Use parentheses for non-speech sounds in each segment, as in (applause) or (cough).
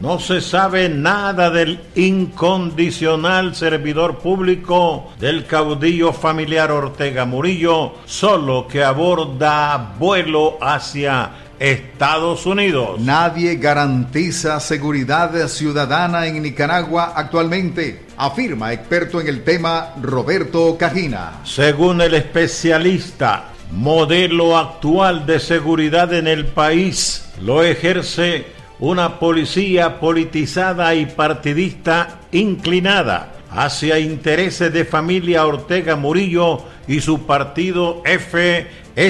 No se sabe nada del incondicional servidor público del caudillo familiar Ortega Murillo, solo que aborda vuelo hacia Estados Unidos. Nadie garantiza seguridad ciudadana en Nicaragua actualmente, afirma experto en el tema Roberto Cajina. Según el especialista, modelo actual de seguridad en el país lo ejerce una policía politizada y partidista inclinada hacia intereses de familia Ortega Murillo y su partido FSLN.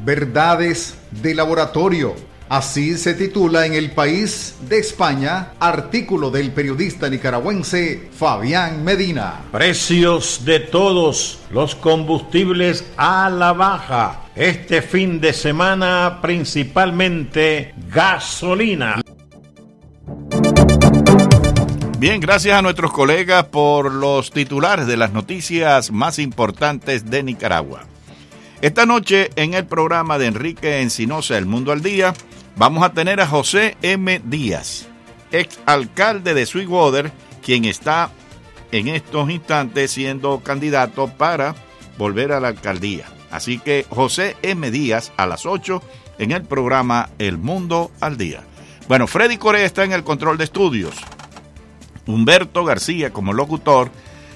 Verdades de laboratorio. Así se titula en El País de España, artículo del periodista nicaragüense Fabián Medina. Precios de todos los combustibles a la baja. Este fin de semana principalmente gasolina. Bien, gracias a nuestros colegas por los titulares de las noticias más importantes de Nicaragua. Esta noche en el programa de Enrique Encinosa El Mundo al Día vamos a tener a José M. Díaz, ex alcalde de Sweetwater, quien está en estos instantes siendo candidato para volver a la alcaldía. Así que José M. Díaz a las 8 en el programa El Mundo al Día. Bueno, Freddy Corea está en el control de estudios. Humberto García como locutor.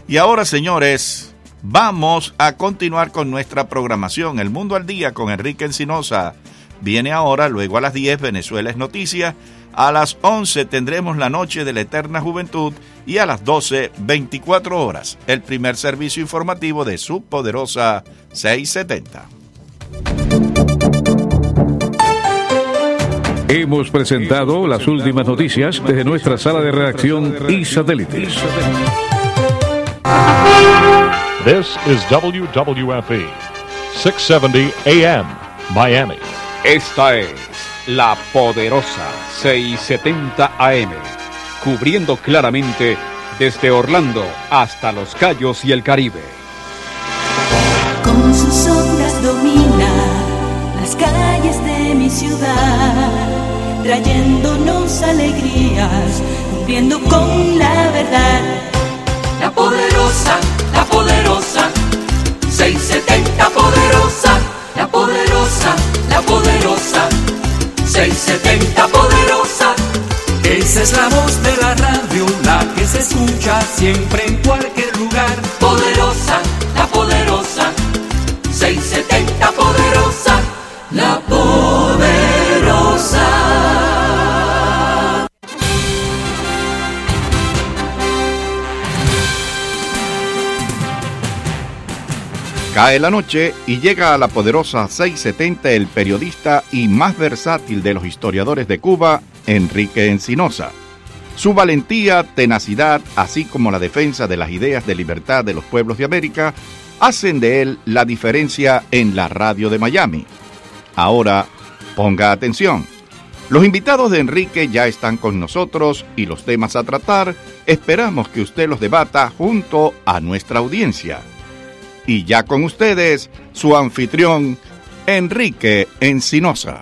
Y ahora, señores, Vamos a continuar con nuestra programación. El Mundo al Día con Enrique Encinosa. Viene ahora, luego a las 10 Venezuela es noticia. A las 11 tendremos la Noche de la Eterna Juventud y a las 12, 24 horas, el primer servicio informativo de su poderosa 670. Hemos presentado las últimas noticias desde nuestra sala de redacción y satélites. This is WWFE, 670 AM, Miami. Esta es la poderosa 670 AM, cubriendo claramente desde Orlando hasta Los Cayos y el Caribe. Con sus ondas domina las calles de mi ciudad, trayéndonos alegrías, cumpliendo con la verdad. La poderosa la poderosa, 670 poderosa, la poderosa, la poderosa, 670 poderosa. Esa es la voz de la radio, la que se escucha siempre en cualquier lugar. Poderosa, la poderosa, 670 poderosa, la poderosa. Cae la noche y llega a la poderosa 670 el periodista y más versátil de los historiadores de Cuba, Enrique Encinosa. Su valentía, tenacidad, así como la defensa de las ideas de libertad de los pueblos de América, hacen de él la diferencia en la radio de Miami. Ahora, ponga atención. Los invitados de Enrique ya están con nosotros y los temas a tratar esperamos que usted los debata junto a nuestra audiencia. Y ya con ustedes, su anfitrión, Enrique Encinosa.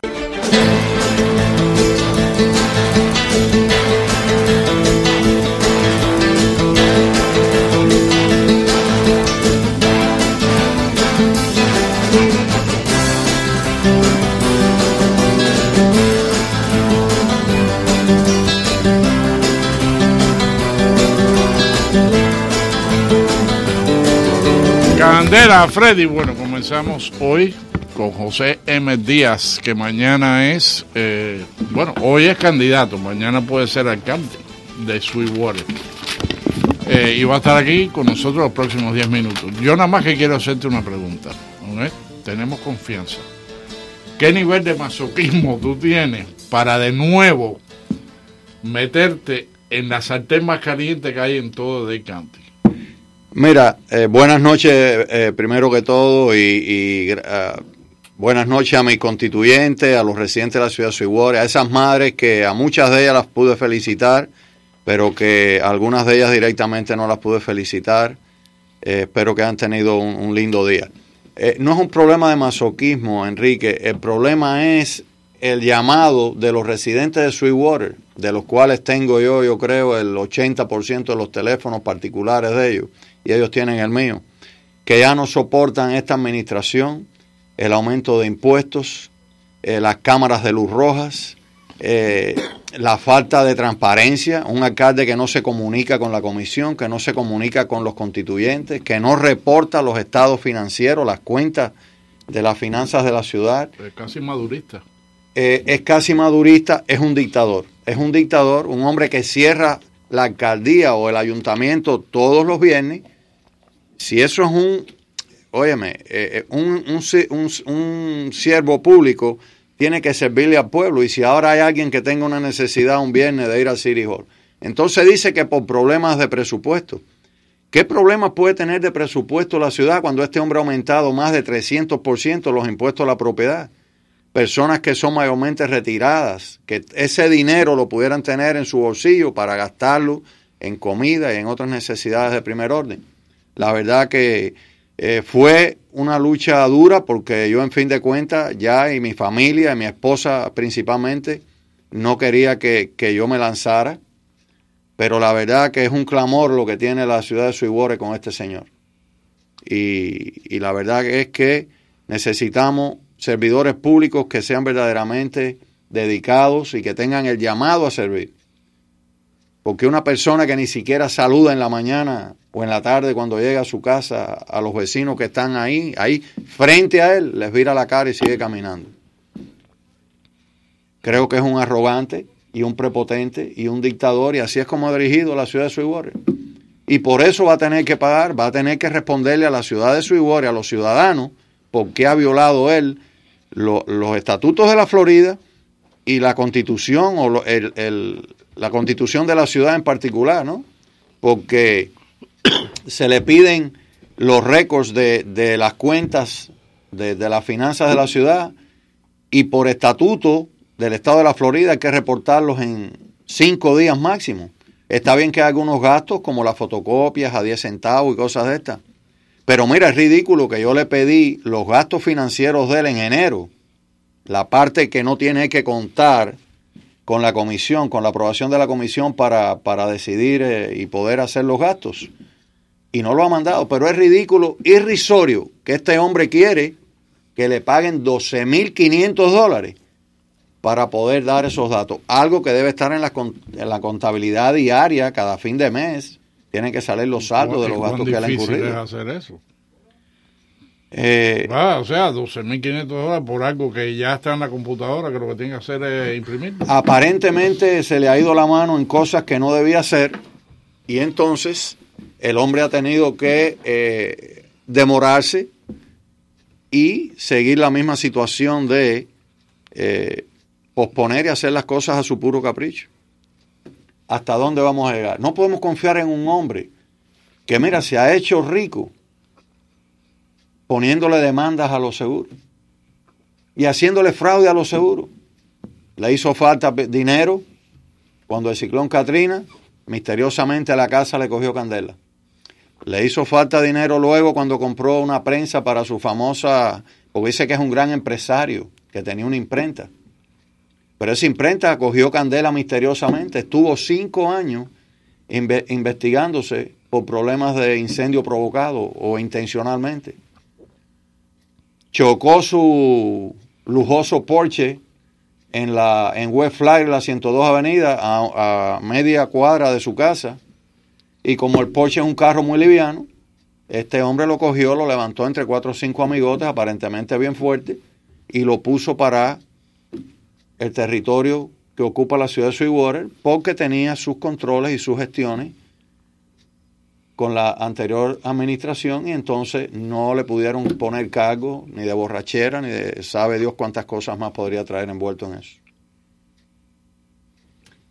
Candela, Freddy. Bueno, comenzamos hoy con José M. Díaz, que mañana es, eh, bueno, hoy es candidato, mañana puede ser alcalde de Sweetwater. Eh, y va a estar aquí con nosotros los próximos 10 minutos. Yo nada más que quiero hacerte una pregunta. Tenemos confianza. ¿Qué nivel de masoquismo tú tienes para de nuevo meterte en la sartén más caliente que hay en todo de County? Mira, eh, buenas noches eh, primero que todo y, eh, buenas noches a mis constituyentes, a los residentes de la ciudad de Sweetwater, a esas madres que a muchas de ellas las pude felicitar, pero que algunas de ellas directamente no las pude felicitar. espero que hayan tenido un, lindo día. no es un problema de masoquismo, Enrique, el problema es el llamado de los residentes de Sweetwater, de los cuales tengo yo, yo creo, el 80% de los teléfonos particulares de ellos, y ellos tienen el mío, que ya no soportan esta administración, el aumento de impuestos, eh, las cámaras de luz rojas, eh, la falta de transparencia, un alcalde que no se comunica con la comisión, que no se comunica con los constituyentes, que no reporta los estados financieros, las cuentas de las finanzas de la ciudad. Es casi madurista. Eh, es casi madurista, es un dictador. Es un dictador, un hombre que cierra la alcaldía o el ayuntamiento todos los viernes. Si eso es un, óyeme, eh, un, un, un siervo público, tiene que servirle al pueblo. Y si ahora hay alguien que tenga una necesidad un viernes de ir al City Hall, entonces dice que por problemas de presupuesto. ¿Qué problemas puede tener de presupuesto la ciudad cuando este hombre ha aumentado más de 300% los impuestos a la propiedad? Personas que son mayormente retiradas, que ese dinero lo pudieran tener en su bolsillo para gastarlo en comida y en otras necesidades de primer orden. La verdad que eh, fue una lucha dura porque yo en fin de cuentas ya y mi familia y mi esposa principalmente no quería que, yo me lanzara, pero la verdad que es un clamor lo que tiene la ciudad de Suibore con este señor. Y, y la verdad es que necesitamos servidores públicos que sean verdaderamente dedicados y que tengan el llamado a servir. Porque una persona que ni siquiera saluda en la mañana o en la tarde cuando llega a su casa a los vecinos que están ahí, ahí frente a él, les vira la cara y sigue caminando. Creo que es un arrogante y un prepotente y un dictador y así es como ha dirigido la ciudad de Sweetwater. Y por eso va a tener que pagar, va a tener que responderle a la ciudad de Sweetwater, a los ciudadanos, porque ha violado él los estatutos de la Florida y la constitución o el, la constitución de la ciudad en particular, ¿no? Porque (coughs) se le piden los récords de, las cuentas de, las finanzas de la ciudad y por estatuto del estado de la Florida hay que reportarlos en cinco días máximo. Está bien que hay algunos gastos como las fotocopias a 10 centavos y cosas de estas. Pero mira, es ridículo que yo le pedí los gastos financieros de él en enero, la parte que no tiene que contar con la comisión, con la aprobación de la comisión para, para decidir eh, y poder hacer los gastos y no lo ha mandado, pero es ridículo, irrisorio, que este hombre quiere que le paguen 12.500 dólares para poder dar esos datos. Algo que debe estar en la, en la contabilidad diaria cada fin de mes. Tienen que salir los saldos de los gastos que le han incurrido. es hacer eso? Eh, ah, o sea, 12.500 dólares por algo que ya está en la computadora, que lo que tiene que hacer es imprimir. Aparentemente se le ha ido la mano en cosas que no debía hacer y entonces el hombre ha tenido que eh, demorarse y seguir la misma situación de eh, posponer y hacer las cosas a su puro capricho. ¿Hasta dónde vamos a llegar? No podemos confiar en un hombre que, mira, se ha hecho rico poniéndole demandas a los seguros y haciéndole fraude a los seguros. Le hizo falta dinero cuando el ciclón Katrina, misteriosamente a la casa le cogió candela. Le hizo falta dinero luego cuando compró una prensa para su famosa, porque dice que es un gran empresario, que tenía una imprenta. Pero esa imprenta cogió candela misteriosamente. Estuvo cinco años investigándose por problemas de incendio provocado o intencionalmente. Chocó su lujoso Porsche en, la, en West Flyer, la 102 Avenida, a media cuadra de su casa y como el Porsche es un carro muy liviano, este hombre lo cogió, lo levantó entre cuatro o cinco amigotes, aparentemente bien fuerte, y lo puso para el territorio que ocupa la ciudad de Sweetwater, porque tenía sus controles y sus gestiones con la anterior administración y entonces no le pudieron poner cargo ni de borrachera ni de sabe Dios cuántas cosas más podría traer envuelto en eso.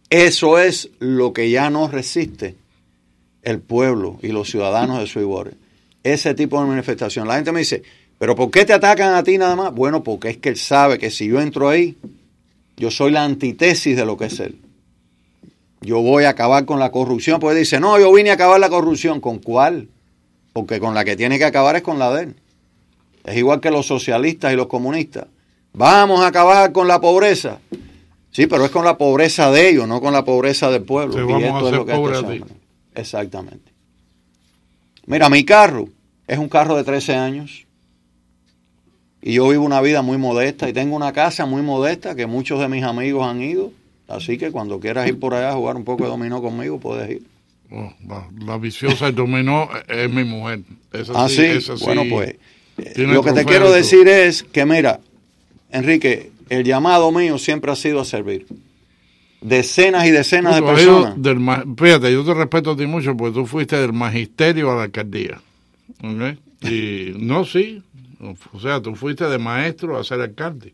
Eso es lo que ya no resiste el pueblo y los ciudadanos de Sweetwater. Ese tipo de manifestación. La gente me dice, ¿pero por qué te atacan a ti nada más? Bueno, porque es que él sabe que si yo entro ahí, yo soy la antítesis de lo que es él. Yo voy a acabar con la corrupción. Pues dice, no, yo vine a acabar la corrupción. ¿Con cuál? Porque con la que tiene que acabar es con la de él. Es igual que los socialistas y los comunistas. Vamos a acabar con la pobreza. Sí, pero es con la pobreza de ellos, no con la pobreza del pueblo. Sí, Y esto es lo que pobres. Exactamente. Mira, mi carro es un carro de 13 años. Y yo vivo una vida muy modesta y tengo una casa muy modesta que muchos de mis amigos han ido. Así que cuando quieras ir por allá a jugar un poco de dominó conmigo, puedes ir. Oh, la, la viciosa del dominó es mi mujer. Esa Ah, sí. esa Bueno, pues lo que te quiero decir es que, mira, Enrique, el llamado mío siempre ha sido a servir. Decenas y decenas de personas. del fíjate, yo te respeto a ti mucho porque tú fuiste del magisterio a la alcaldía. ¿ok? Y no, sí. O sea, tú fuiste de maestro a ser alcalde.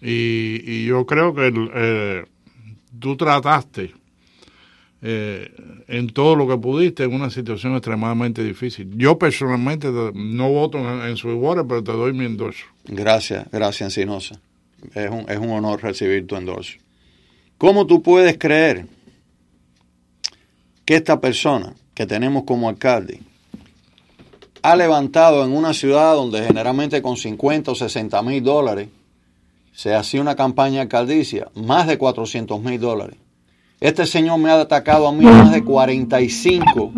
Y, y yo creo que eh, tú trataste eh, en todo lo que pudiste en una situación extremadamente difícil. Yo personalmente te- no voto en, en su igual, pero te doy mi endorso. Gracias, gracias, Encinosa. Es un, es un honor recibir tu endorso. ¿Cómo tú puedes creer que esta persona que tenemos como alcalde ha levantado en una ciudad donde generalmente con 50 o 60 mil dólares se hacía una campaña alcaldicia, más de 400 mil dólares? Este señor me ha atacado a mí más de 45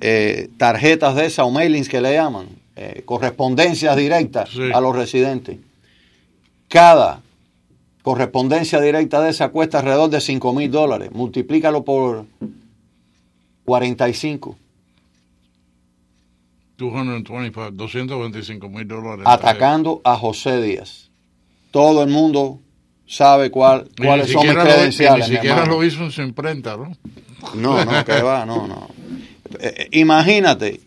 eh, tarjetas de esas o mailings que le llaman, eh, correspondencias directas a los residentes. Cada correspondencia directa de esa cuesta alrededor de 5 mil dólares. Multiplícalo por 45. 225, 225 mil dólares. Atacando a José Díaz. Todo el mundo sabe cuál, cuáles son mis siquiera lo- credenciales. Ni siquiera lo hizo en su imprenta, ¿no? No, no, que va, no, no. Eh, eh, imagínate,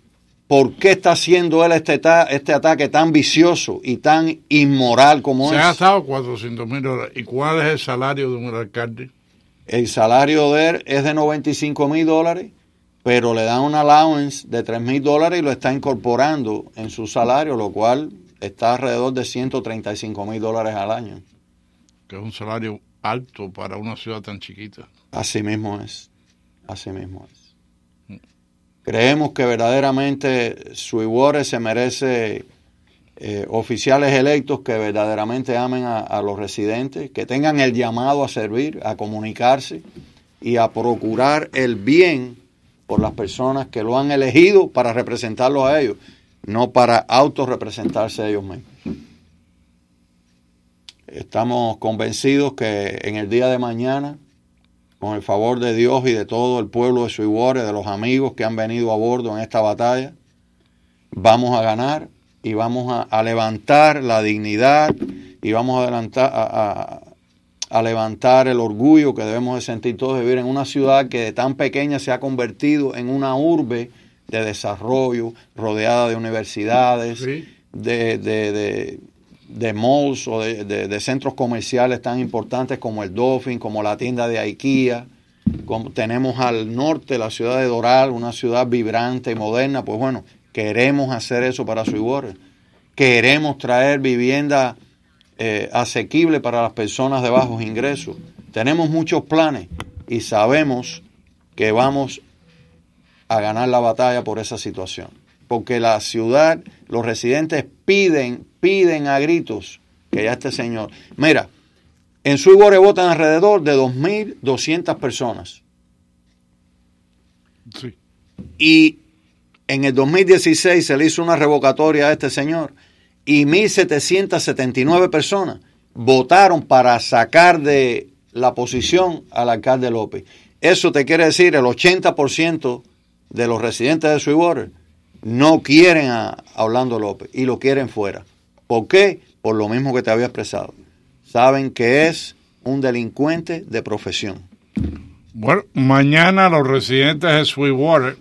¿por qué está haciendo él este, este ataque tan vicioso y tan inmoral como Se es? ha gastado 400 mil dólares. ¿Y cuál es el salario de un alcalde? El salario de él es de 95 mil dólares, pero le dan un allowance de 3 mil dólares y lo está incorporando en su salario, lo cual está alrededor de 135 mil dólares al año. Que es un salario alto para una ciudad tan chiquita. Así mismo es. Así mismo es. Creemos que verdaderamente Suiwore se merece eh, oficiales electos que verdaderamente amen a, a los residentes, que tengan el llamado a servir, a comunicarse y a procurar el bien por las personas que lo han elegido para representarlos a ellos, no para autorrepresentarse a ellos mismos. Estamos convencidos que en el día de mañana, con el favor de Dios y de todo el pueblo de Suiwore, de los amigos que han venido a bordo en esta batalla, vamos a ganar y vamos a, a levantar la dignidad y vamos a, adelantar- a- a- levantar el orgullo que debemos de sentir todos de vivir en una ciudad que de tan pequeña se ha convertido en una urbe de desarrollo, rodeada de universidades, de, de, de, de malls o de, centros comerciales tan importantes como el Dolphin, como la tienda de IKEA. Como tenemos al norte la ciudad de Doral, una ciudad vibrante y moderna. Pues bueno, queremos hacer eso para Suiwore. Queremos traer vivienda eh, asequible para las personas de bajos ingresos. Tenemos muchos planes y sabemos que vamos a ganar la batalla por esa situación. Porque la ciudad, los residentes piden, piden a gritos que ya este señor. Mira, en Suibore votan alrededor de 2.200 personas. Sí. Y en el 2016 se le hizo una revocatoria a este señor y 1.779 personas votaron para sacar de la posición al alcalde López. Eso te quiere decir el 80% de los residentes de Sweetwater no quieren a, a Orlando López y lo quieren fuera. ¿Por qué? Por lo mismo que te había expresado. Saben que es un delincuente de profesión. Bueno, mañana los residentes de Sweetwater,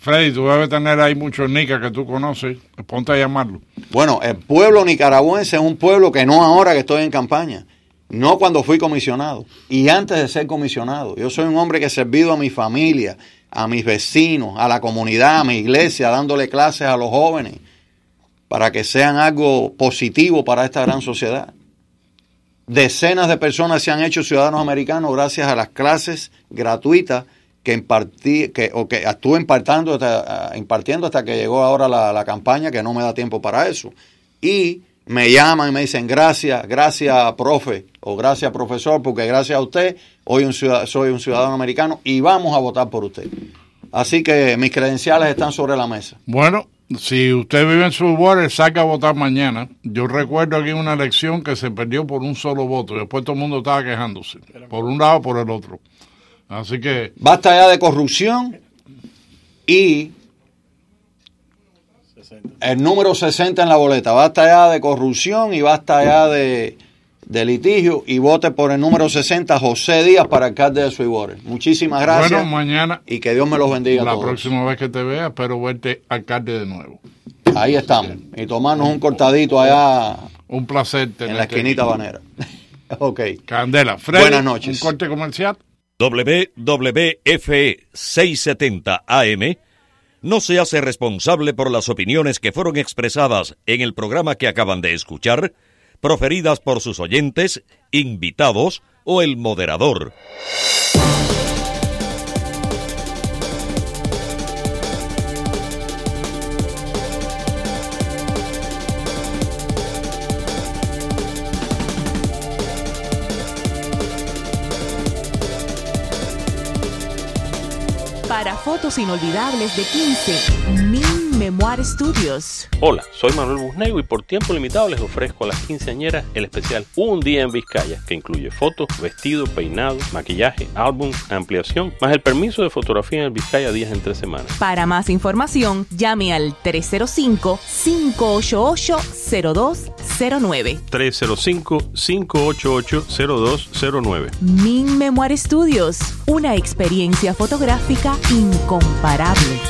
Freddy, tú debes tener ahí muchos nicas que tú conoces, ponte a llamarlo. Bueno, el pueblo nicaragüense es un pueblo que no ahora que estoy en campaña, no cuando fui comisionado y antes de ser comisionado. Yo soy un hombre que he servido a mi familia, a mis vecinos, a la comunidad, a mi iglesia, dándole clases a los jóvenes para que sean algo positivo para esta gran sociedad. Decenas de personas se han hecho ciudadanos americanos gracias a las clases gratuitas que impartí, que, o que estuve impartiendo hasta, impartiendo hasta que llegó ahora la, la campaña, que no me da tiempo para eso. Y me llaman y me dicen gracias, gracias profe o gracias profesor, porque gracias a usted hoy un ciudad- soy un ciudadano americano y vamos a votar por usted. Así que mis credenciales están sobre la mesa. Bueno, si usted vive en Subwater, saca a votar mañana. Yo recuerdo aquí una elección que se perdió por un solo voto. Después todo el mundo estaba quejándose. Por un lado por el otro. Así que Basta ya de corrupción y el número 60 en la boleta. Basta ya de corrupción y basta ya de, de litigio y vote por el número 60 José Díaz para alcalde de Sweetwater. Muchísimas gracias bueno, mañana, y que Dios me los bendiga a la todos. próxima vez que te vea, espero verte alcalde de nuevo. Ahí estamos. Y tomarnos un cortadito allá Un placer en la esquinita banera. (laughs) ok. Candela, Freddy, Buenas noches. Un corte comercial. WWFE 670 AM no se hace responsable por las opiniones que fueron expresadas en el programa que acaban de escuchar, proferidas por sus oyentes, invitados o el moderador. Para fotos inolvidables de 15, Min Memoir Studios. Hola, soy Manuel Busnego y por tiempo limitado les ofrezco a las quinceañeras el especial Un Día en Vizcaya, que incluye fotos, vestido, peinado, maquillaje, álbum, ampliación, más el permiso de fotografía en Vizcaya días entre semanas. Para más información, llame al 305-588-0209. 305-588-0209. Min Memoir Studios, una experiencia fotográfica incomparable.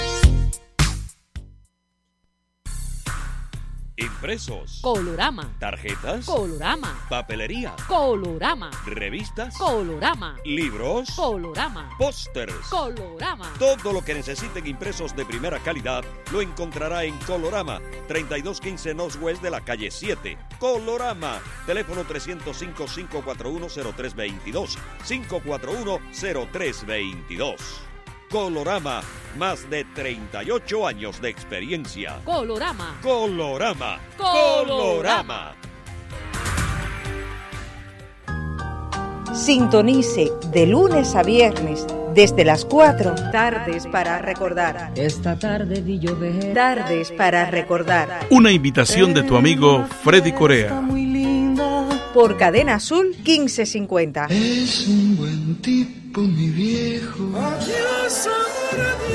Impresos, Colorama. tarjetas, Colorama. papelería, Colorama. revistas, Colorama. libros, Colorama. pósters. Colorama. Todo lo que necesiten impresos de primera calidad lo encontrará en Colorama, 3215 Northwest de la calle 7. Colorama, teléfono 305-541-0322, 541-0322. Colorama, más de 38 años de experiencia. Colorama. Colorama, Colorama. Sintonice de lunes a viernes desde las 4 tardes para recordar. Esta tarde vi llover. Tardes para recordar. Una invitación de tu amigo Freddy Corea. Por Cadena Azul 1550. Es un buen tipo, mi viejo. There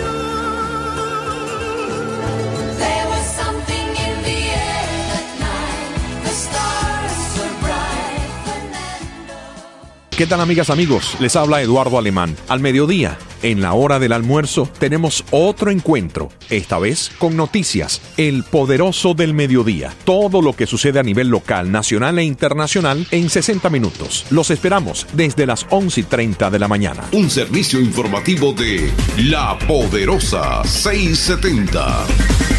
¿Qué tal amigas, amigos? Les habla Eduardo Alemán. Al mediodía, en la hora del almuerzo, tenemos otro encuentro, esta vez con noticias, el poderoso del mediodía. Todo lo que sucede a nivel local, nacional e internacional en 60 minutos. Los esperamos desde las 11 y 30 de la mañana. Un servicio informativo de La Poderosa 670.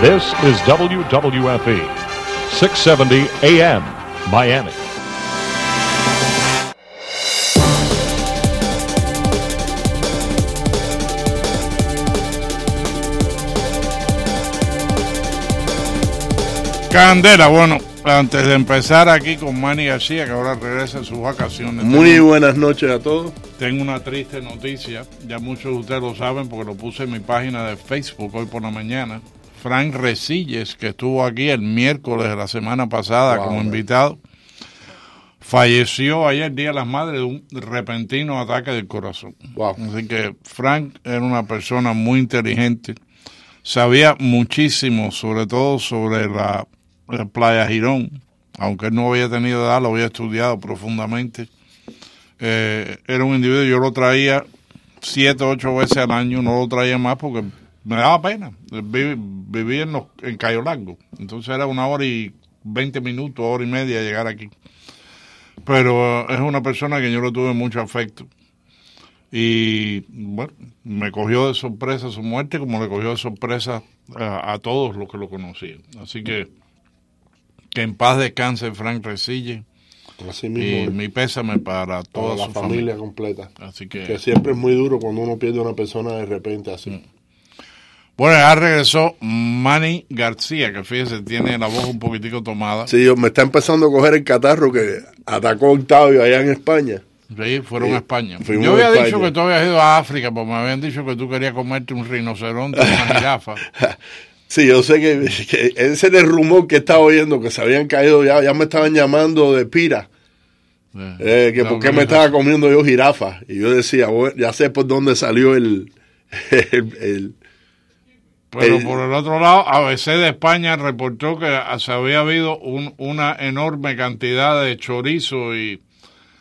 This is WWFE, 670 AM, Miami. Candela, bueno, antes de empezar aquí con Manny García, que ahora regresa en sus vacaciones. Muy tengo- buenas noches a todos. Tengo una triste noticia, ya muchos de ustedes lo saben porque lo puse en mi página de Facebook hoy por la mañana. Frank Resilles, que estuvo aquí el miércoles de la semana pasada Wow, como invitado, falleció ayer, Día de las Madres, de un repentino ataque del corazón. Así que Frank era una persona muy inteligente, sabía muchísimo, sobre todo sobre la, la playa Girón, aunque él no había tenido edad, lo había estudiado profundamente. Eh, era un individuo, yo lo traía siete, ocho veces al año, no lo traía más porque me daba pena. Vi- Vivía en, los, en Cayo Largo, entonces era una hora y veinte minutos, hora y media llegar aquí. Pero eh, es una persona que yo le tuve mucho afecto. Y bueno, me cogió de sorpresa su muerte, como le cogió de sorpresa a, a todos los que lo conocían. Así que que en paz descanse Frank Resille. Así y mismo. mi pésame para toda Para la su familia familia. completa. Así que, Que siempre es muy duro cuando uno pierde a una persona de repente así. Bueno, ya regresó Manny García, que fíjese, tiene la voz un poquitico tomada. Sí, me está empezando a coger el catarro que atacó Octavio allá en España. Sí, fueron Sí, a España. Yo había España. dicho que tú habías ido a África, porque me habían dicho que tú querías comerte un rinoceronte, una (laughs) jirafa. Sí, yo sé que, que ese es el rumor que estaba oyendo, que se habían caído, ya, ya me estaban llamando de pira. Eh, que No, por qué no, me no. estaba comiendo yo jirafa. Y yo decía, bueno, ya sé por dónde salió el... (laughs) el- el- Pero el- por el otro lado, ABC de España reportó que se había habido un- una enorme cantidad de chorizo y,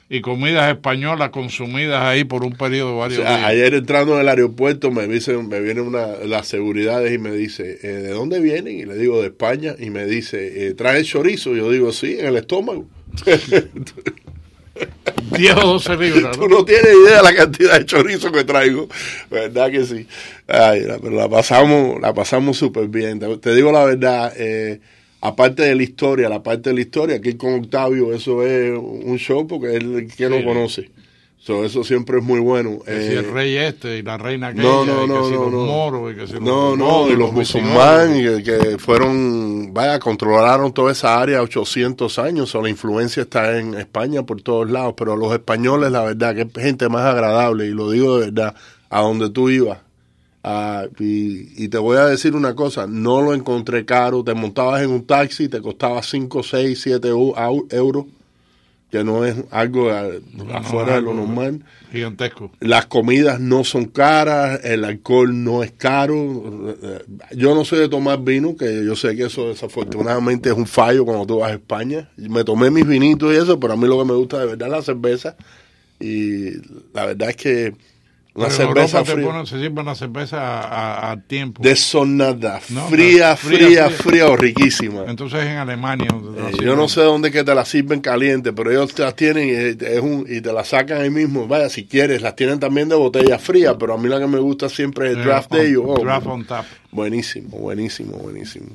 y comidas españolas consumidas ahí por un periodo de o varios sea, días. ayer entrando en el aeropuerto me dice, me viene una las seguridades y me dice, eh, ¿de dónde vienen? Y le digo, de España. Y me dice, eh, ¿trae chorizo? Yo digo, sí, en el estómago. (laughs) 10 o 12 libras. Tú no tienes idea de la cantidad de chorizo que traigo. ¿Verdad que sí? Ay, la, pero la pasamos, la pasamos súper bien. Te, te digo la verdad, eh, aparte de la historia, la parte de la historia, aquí con Octavio, eso es un show porque él que no conoce. So, eso siempre es muy bueno. Que si Eh, el rey este y la reina aquella, no, no, y que no, si no, los no. moros, y que si los no, no, y los musulmanes que, fueron, vaya, controlaron toda esa área 800 años, o la influencia está en España por todos lados, pero los españoles, la verdad, que es gente más agradable, y lo digo de verdad, a donde tú ibas. Ah, y, y te voy a decir una cosa, no lo encontré caro, te montabas en un taxi, te costaba 5, 6, 7 euros, que no es algo afuera de lo normal. Gigantesco. Las comidas no son caras, el alcohol no es caro. Yo no soy de tomar vino, que yo sé que eso desafortunadamente es un fallo cuando tú vas a España. Me tomé mis vinitos y eso, pero a mí lo que me gusta de verdad es la cerveza. Y la verdad es que Pero en cerveza Europa te fría. ponen, se sirve una cerveza a- tiempo. De eso nada, No, fría, no, fría, fría, o riquísima. Entonces en Alemania. donde te la Eh, yo no sé dónde que te las sirven caliente, pero ellos te las tienen y, es un, y te las sacan ahí mismo. Vaya, si quieres, las tienen también de botella fría, pero a mí la que me gusta siempre es el Eh, draft de ellos. Oh, draft on tap. Buenísimo, buenísimo, buenísimo.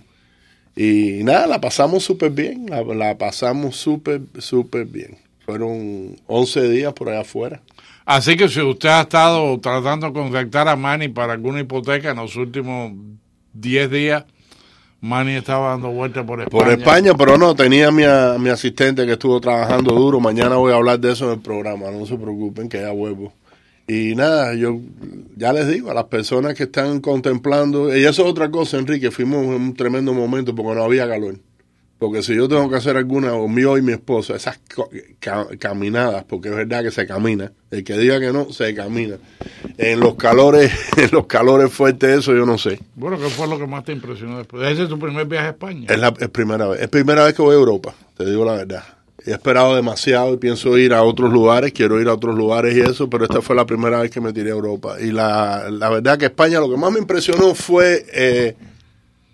Y nada, la pasamos súper bien, la, la pasamos súper, súper bien. Fueron 11 días por allá afuera. Así que si usted ha estado tratando de contactar a Manny para alguna hipoteca en los últimos 10 días, Manny estaba dando vueltas por España. Por España, pero no, tenía mi, a- mi asistente que estuvo trabajando duro. Mañana voy a hablar de eso en el programa, no se preocupen, que ya vuelvo. Y nada, yo ya les digo a las personas que están contemplando, y eso es otra cosa, Enrique, fuimos en un tremendo momento porque no había calor. Porque si yo tengo que hacer alguna, o mío y mi esposa, esas ca- caminadas, porque es verdad que se camina, el que diga que no, se camina. En los calores, (laughs) en los calores fuertes, eso yo no sé. Bueno, ¿qué fue lo que más te impresionó después? Ese es tu primer viaje a España. Es la es primera vez. Es primera vez que voy a Europa, te digo la verdad. He esperado demasiado y pienso ir a otros lugares, quiero ir a otros lugares y eso, pero esta fue la primera vez que me tiré a Europa. Y la, la verdad que España lo que más me impresionó fue eh,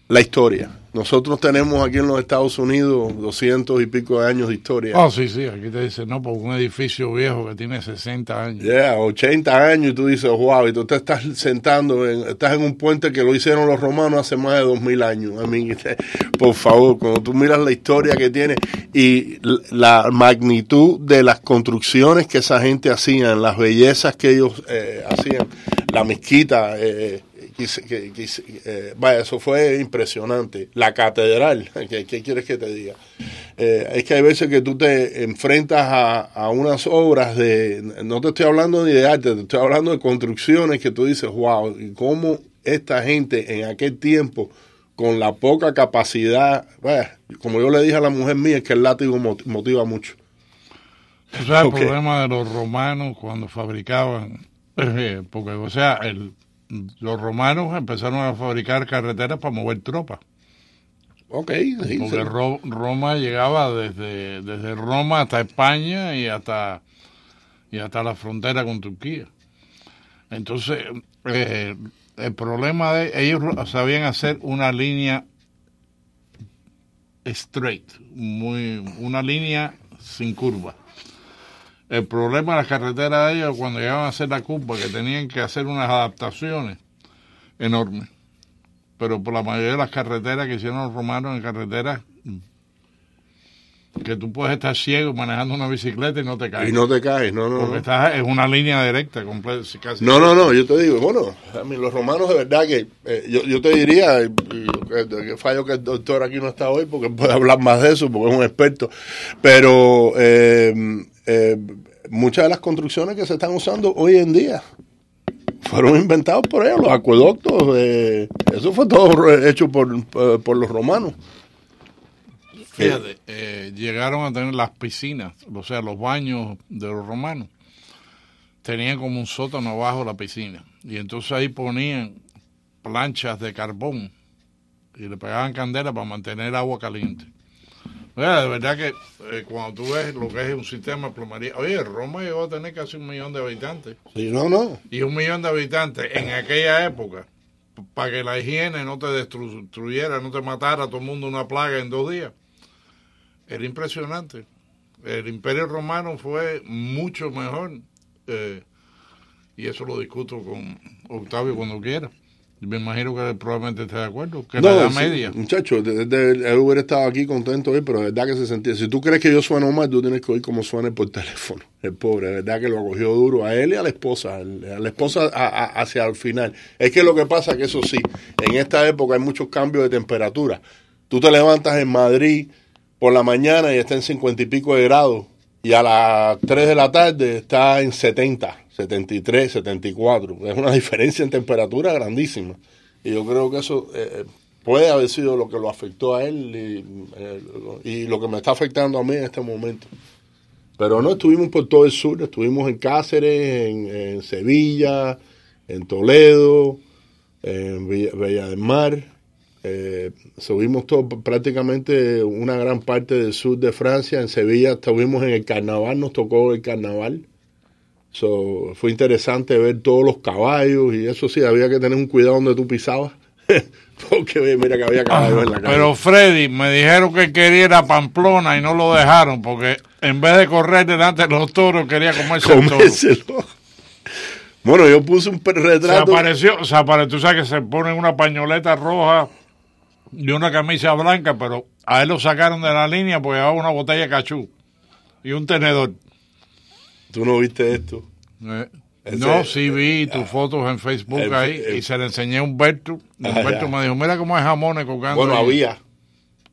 la historia. Nosotros tenemos aquí en los Estados Unidos doscientos y pico de años de historia. Oh, sí, sí, aquí te dicen, no, por un edificio viejo que tiene 60 años. Yeah, 80 años y tú dices, wow, y tú te estás sentando, en, estás en un puente que lo hicieron los romanos hace más de 2000 años. A mí, (laughs) por favor, cuando tú miras la historia que tiene y la magnitud de las construcciones que esa gente hacía, las bellezas que ellos eh, hacían, la mezquita, eh, que eh, vaya, eso fue impresionante. La catedral, (laughs) ¿qué, qué quieres que te diga? Eh, es que hay veces que tú te enfrentas a, a unas obras de, no te estoy hablando ni de arte, te estoy hablando de construcciones que tú dices, wow, y cómo esta gente en aquel tiempo, con la poca capacidad, vaya, como yo le dije a la mujer mía, es que el látigo mot- motiva mucho. O sea, el problema de los romanos cuando fabricaban, (laughs) eh, porque, o sea, el, los romanos empezaron a fabricar carreteras para mover tropas. Ok, sí, Porque sí. Ro- Roma llegaba desde, desde Roma hasta España y hasta, y hasta la frontera con Turquía. Entonces, eh, el problema de ellos sabían hacer una línea straight, muy, una línea sin curva. El problema de las carreteras de ellos cuando llegaban a hacer la curva, que tenían que hacer unas adaptaciones enormes. Pero por la mayoría de las carreteras que hicieron los romanos en carreteras que tú puedes estar ciego manejando una bicicleta y no te caes. Y no te caes, no, no. Porque no. estás en una línea directa, completa, casi. No, no, no, yo te digo, bueno, a mí los romanos de verdad que eh, yo, yo te diría, que fallo que el doctor aquí no está hoy porque puede hablar más de eso, porque es un experto, pero eh, eh, muchas de las construcciones que se están usando hoy en día fueron inventados por ellos, los acueductos, eh, eso fue todo hecho por, por, por los romanos. Fíjate, eh, llegaron a tener las piscinas, o sea, los baños de los romanos. Tenían como un sótano abajo la piscina. Y entonces ahí ponían planchas de carbón y le pegaban candela para mantener agua caliente. Oye, de verdad que eh, cuando tú ves lo que es un sistema de plomería, oye, Roma llegó a tener casi un millón de habitantes. Sí, no, no. Y un millón de habitantes en aquella época, para que la higiene no te destruyera, no te matara a todo el mundo una plaga en dos días. Era impresionante. El imperio romano fue mucho mejor. eh, y eso lo discuto con Octavio cuando quiera. Me imagino que probablemente esté de acuerdo. Que la edad sí, media. Muchacho, de- de- él hubiera estado aquí contento hoy, pero de verdad que se sentía. Si tú crees que yo sueno mal, tú tienes que oír cómo suena por (laughs) teléfono. El pobre, de verdad que lo acogió duro a él y a la esposa. A la esposa a- a- hacia el final. Es que lo que pasa que eso sí, en esta época hay muchos cambios de temperatura. Tú te levantas en Madrid por la mañana y está en 50 y pico de grados. Y a las 3 de la tarde está en 70, 73, 74. Es una (laughs) diferencia en temperatura grandísima. Y yo creo que eso eh, puede haber sido lo que lo afectó a él y, eh, y lo que me está afectando a mí en este momento. Pero no, estuvimos por todo el sur, estuvimos en Cáceres, en, Sevilla, en Toledo, en Villa, del Mar. Eh, subimos todo, prácticamente una gran parte del sur de Francia. En Sevilla estuvimos en el carnaval, nos tocó el carnaval. So, fue interesante ver todos los caballos y eso sí, había que tener un cuidado donde tú pisabas. (laughs) Porque mira que había caballos en la calle. Pero Freddy, me dijeron que quería ir a Pamplona y no lo dejaron porque en vez de correr delante de los toros quería comerse el toro. Comérselo. Bueno, yo puse un per- Se retrato. apareció, se apareció, tú sabes que se ponen una pañoleta roja y una camisa blanca, pero a él lo sacaron de la línea porque llevaba una botella de cachú y un tenedor. ¿Tú no viste esto? Eh, Ese- no, sí vi tus fotos en Facebook el- ahí el- y se le enseñé a Humberto. Ah, Humberto me dijo, mira cómo hay jamones colgando. Bueno, ahí". había.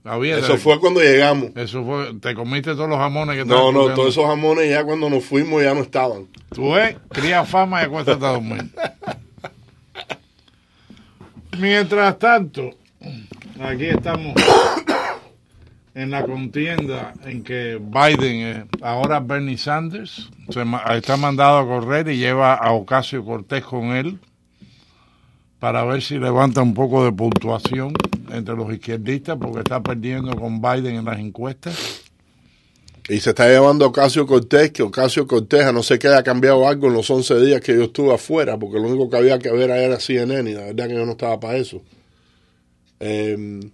Había. Eso fue cuando llegamos. Eso fue, te comiste todos los jamones que No, no, todos esos jamones ya cuando nos fuimos ya no estaban. Tú ves, cría fama y acuéstate a dormir. (laughs) Mientras tanto, aquí estamos en la contienda en que Biden, ahora Bernie Sanders, se está mandado a correr y lleva a Ocasio Cortés con él para ver si levanta un poco de puntuación entre los izquierdistas porque está perdiendo con Biden en las encuestas. Y se está llevando Ocasio Cortés, que Ocasio Cortés, a no sé que haya cambiado algo en los 11 días que yo estuve afuera, porque lo único que había que ver era CNN y la verdad que yo no estaba para eso. Eh,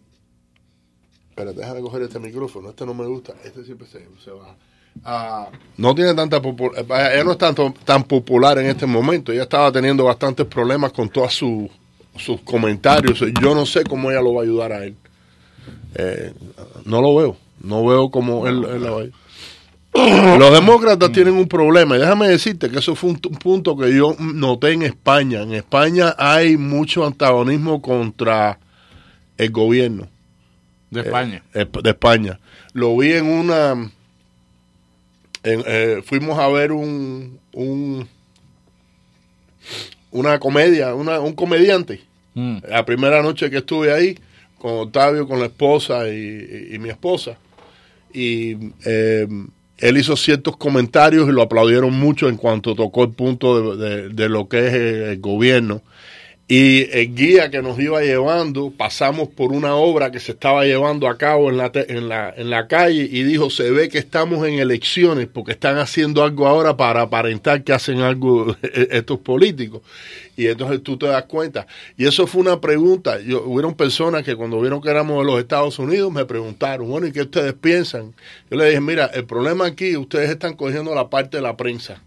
espérate, déjame coger este micrófono, este no me gusta, este siempre se, se baja. Ah, no tiene tanta popularidad, ella no es tanto, tan popular en este momento, ella estaba teniendo bastantes problemas con todos sus sus comentarios, yo no sé cómo ella lo va a ayudar a él. Eh, no lo veo, no veo cómo él, él la va a ayudar. (coughs) Los demócratas tienen un problema y déjame decirte que eso fue un punto que yo noté en España. En España hay mucho antagonismo contra el gobierno De España. eh, de España. Lo vi en una... en, eh, fuimos a ver un, un una comedia, una, un comediante. Mm. La primera noche que estuve ahí con Octavio, con la esposa y, y- y mi esposa. Y eh, él hizo ciertos comentarios y lo aplaudieron mucho en cuanto tocó el punto de, de- de lo que es el, el gobierno. Y el guía que nos iba llevando, pasamos por una obra que se estaba llevando a cabo en la, en la, en la calle y dijo, se ve que estamos en elecciones porque están haciendo algo ahora para aparentar que hacen algo (laughs) estos políticos. Y entonces tú te das cuenta. Y eso fue una pregunta. Yo, hubieron personas que cuando vieron que éramos de los Estados Unidos me preguntaron, bueno, ¿y qué ustedes piensan? Yo le dije, mira, el problema aquí, ustedes están cogiendo la parte de la prensa.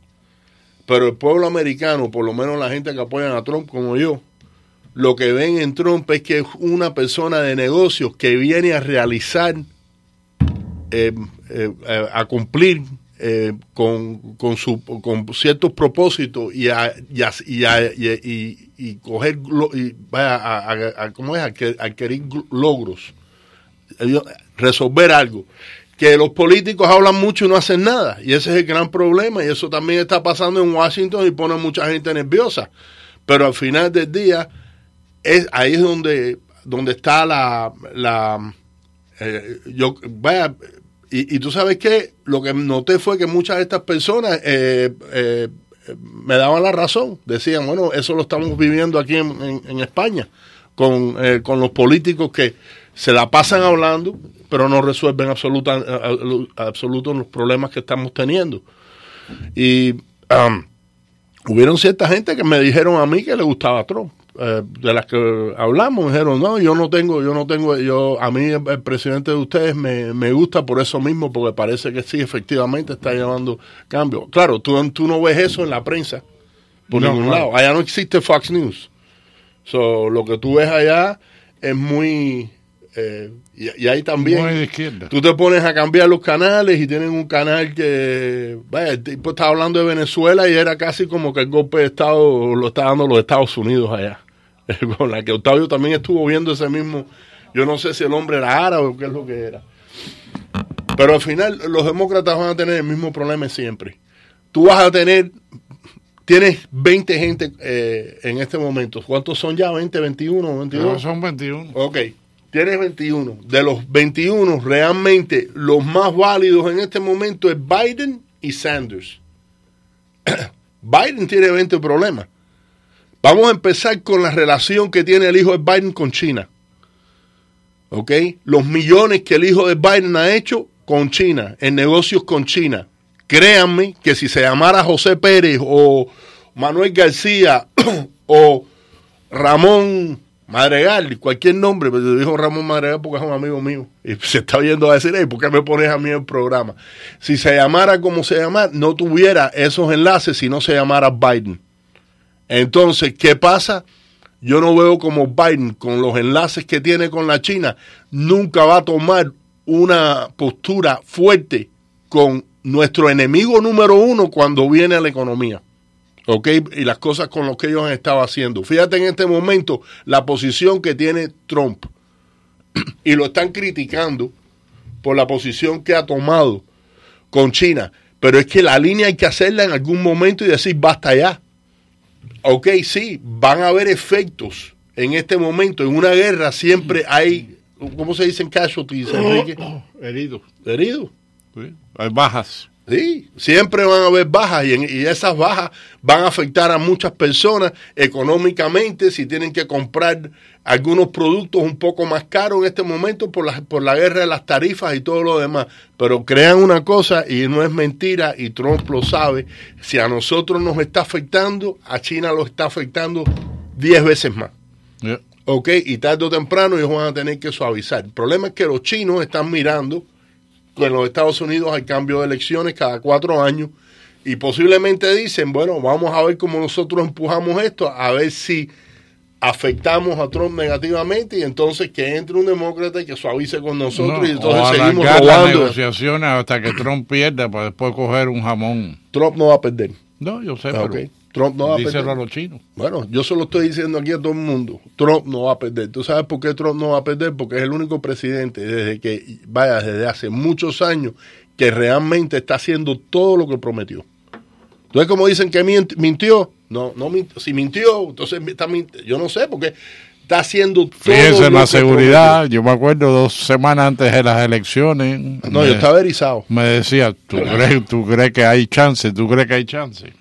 Pero el pueblo americano, por lo menos la gente que apoyan a Trump como yo, lo que ven en Trump es que es una persona de negocios que viene a realizar eh, eh, eh, eh, a cumplir eh, con, con, su, con ciertos propósitos y a, y, a- y, a- y, y- coger y vaya ¿cómo es? Adqu- adquirir logros ellos- resolver algo que los políticos hablan mucho y no hacen nada. Y ese es el gran problema. Y eso también está pasando en Washington y pone a mucha gente nerviosa. Pero al final del día es ahí es donde donde está la la eh, yo vaya y, y tú sabes que lo que noté fue que muchas de estas personas eh, eh, me daban la razón. Decían bueno eso lo estamos viviendo aquí en, en- en España con, con los políticos que se la pasan hablando pero no resuelven absoluta, a- a- absolutos los problemas que estamos teniendo y um, hubieron cierta gente que me dijeron a mí que le gustaba Trump. eh, de las que hablamos, dijeron, no, yo no tengo, yo no tengo, yo, a mí el, el presidente de ustedes me, me gusta por eso mismo, porque parece que sí, efectivamente está llevando cambio. Claro, tú, tú no ves eso en la prensa, por No, ningún claro. lado. Allá no existe Fox News. So, lo que tú ves allá es muy, eh, y, y ahí también. Muy de izquierda. Tú te pones a cambiar los canales y tienen un canal que, vaya, el tipo estaba hablando de Venezuela y era casi como que el golpe de Estado lo está dando los Estados Unidos allá. (laughs) Con la que Octavio también estuvo viendo ese mismo, yo no sé si el hombre era árabe o qué es lo que era. Pero al final los demócratas van a tener el mismo problema siempre. Tú vas a tener, tienes 20 gente eh, en este momento. ¿Cuántos son ya? ¿20, 21, 22? No, son 21. Ok, tienes 21. De los 21, realmente los más válidos en este momento es Biden y Sanders. (coughs) Biden tiene 20 problemas. Vamos a empezar con la relación que tiene el hijo de Biden con China. ¿Ok? Los millones que el hijo de Biden ha hecho con China, en negocios con China. Créanme que si se llamara José Pérez o Manuel García (coughs) o Ramón Madregal, cualquier nombre, pero dijo Ramón Madregal porque es un amigo mío. Y (laughs) se está viendo a decir, hey, ¿por qué me pones a mí en el programa? Si se llamara como se llama, no tuviera esos enlaces si no se llamara Biden. Entonces, ¿qué pasa? Yo no veo como Biden, con los enlaces que tiene con la China, nunca va a tomar una postura fuerte con nuestro enemigo número uno cuando viene a la economía. ¿Ok? Y las cosas con lo que ellos han estado haciendo. Fíjate en este momento la posición que tiene Trump. (clears throat) y lo están criticando por la posición que ha tomado con China. Pero es que la línea hay que hacerla en algún momento y decir basta ya. Ok, sí, van a haber efectos en este momento. En una guerra siempre hay, ¿cómo se dicen casualties, Enrique? (coughs) Heridos. Heridos. Sí, Hay bajas. Sí, siempre van a haber bajas y, en- y esas bajas van a afectar a muchas personas económicamente si tienen que comprar algunos productos un poco más caros en este momento por la, por la guerra de las tarifas y todo lo demás. Pero crean una cosa y no es mentira y Trump lo sabe. Si a nosotros nos está afectando, a China lo está afectando 10 veces más. Yeah. Ok, y tarde o temprano ellos van a tener que suavizar. El problema es que los chinos están mirando en los Estados Unidos hay cambio de elecciones cada cuatro años y posiblemente dicen, bueno, vamos a ver cómo nosotros empujamos esto, a ver si afectamos a Trump negativamente y entonces que entre un demócrata y que suavice con nosotros No, y entonces seguimos las robando. negociaciones hasta que Trump pierda para después coger un jamón. Trump no va a perder. No, yo sé, Ah, pero. Trump no va a díselo perder. a los chinos. Bueno, yo se lo estoy diciendo aquí a todo el mundo. Trump no va a perder. ¿Tú sabes por qué Trump no va a perder? Porque es el único presidente desde que, vaya, desde hace muchos años que realmente está haciendo todo lo que prometió. Entonces, como dicen que mintió, no, no mintió. Si mintió, entonces está mint- Yo no sé, porque está haciendo todo Fíjense la seguridad. Yo me acuerdo dos semanas antes de las elecciones. No, me- yo estaba erizado. Me decía, ¿tú (laughs) crees, ¿tú crees que hay chance? ¿Tú crees que hay chance?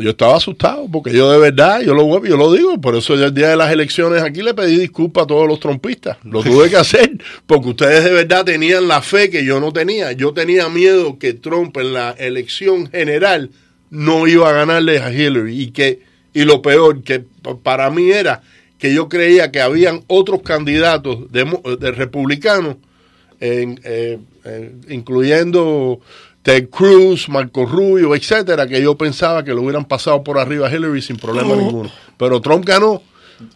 Yo estaba asustado porque yo de verdad, yo lo yo lo digo, por eso el día de las elecciones aquí le pedí disculpas a todos los trompistas. Lo tuve que hacer porque ustedes de verdad tenían la fe que yo no tenía. Yo tenía miedo que Trump en la elección general no iba a ganarle a Hillary y que y lo peor que para mí era que yo creía que habían otros candidatos de, de republicanos eh, eh, incluyendo Ted Cruz, Marco Rubio, etcétera, que yo pensaba que lo hubieran pasado por arriba a Hillary sin problema ninguno. Pero Trump ganó.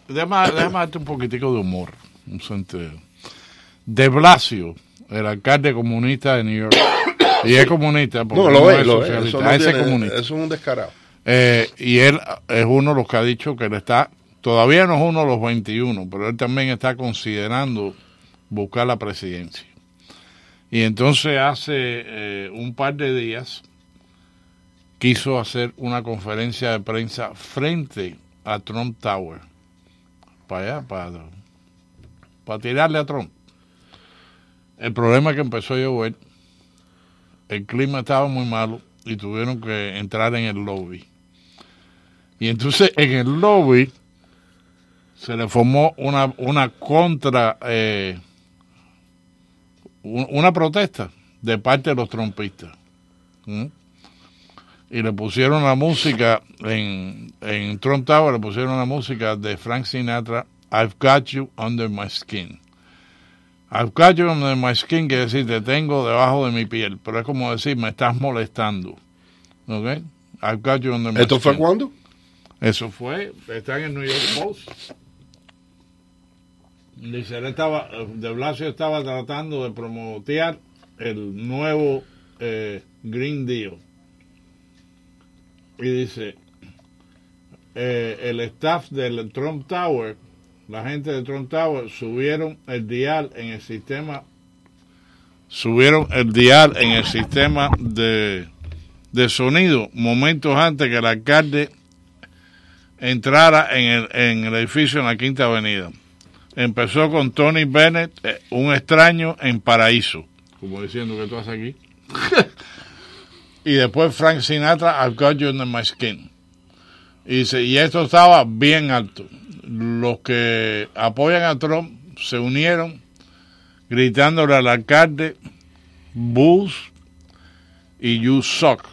Déjame, déjame darte un poquitico de humor. Un sentido. De Blasio el alcalde comunista de New York. (coughs) y es comunista, porque No, lo es, es lo es. socialista. Eso, no Ese tiene- comunista. eso es un descarado. Eh, y él es uno de los que ha dicho que él está, todavía no es uno de los 21, pero él también está considerando buscar la presidencia. Y entonces hace eh, un par de días quiso hacer una conferencia de prensa frente a Trump Tower, para allá, para, para tirarle a Trump. El problema es que empezó a llover, el clima estaba muy malo y tuvieron que entrar en el lobby. Y entonces en el lobby se le formó una, una contra, eh, una protesta de parte de los trompistas. ¿Mm? Y le pusieron la música en, en Trump Tower, le pusieron la música de Frank Sinatra, I've got you under my skin. I've got you under my skin quiere decir te tengo debajo de mi piel, pero es como decir me estás molestando. ¿Ok? I've got you under my ¿Esto fue skin. cuándo? Eso fue, está en el New York Post. Dice, él estaba, de Blasio estaba tratando de promotear el nuevo eh, Green Deal. Y dice, eh, el staff del Trump Tower, la gente de Trump Tower, subieron el dial en el sistema, subieron el dial en el sistema de, de sonido momentos antes que el alcalde entrara en el, en el edificio en la Quinta Avenida. Empezó con Tony Bennett, eh, un extraño en paraíso, como diciendo que tú haces aquí. (laughs) y después Frank Sinatra, I've got you under my skin. Y, y esto estaba bien alto. Los que apoyan a Trump se unieron gritándole al alcalde, Bush y you suck.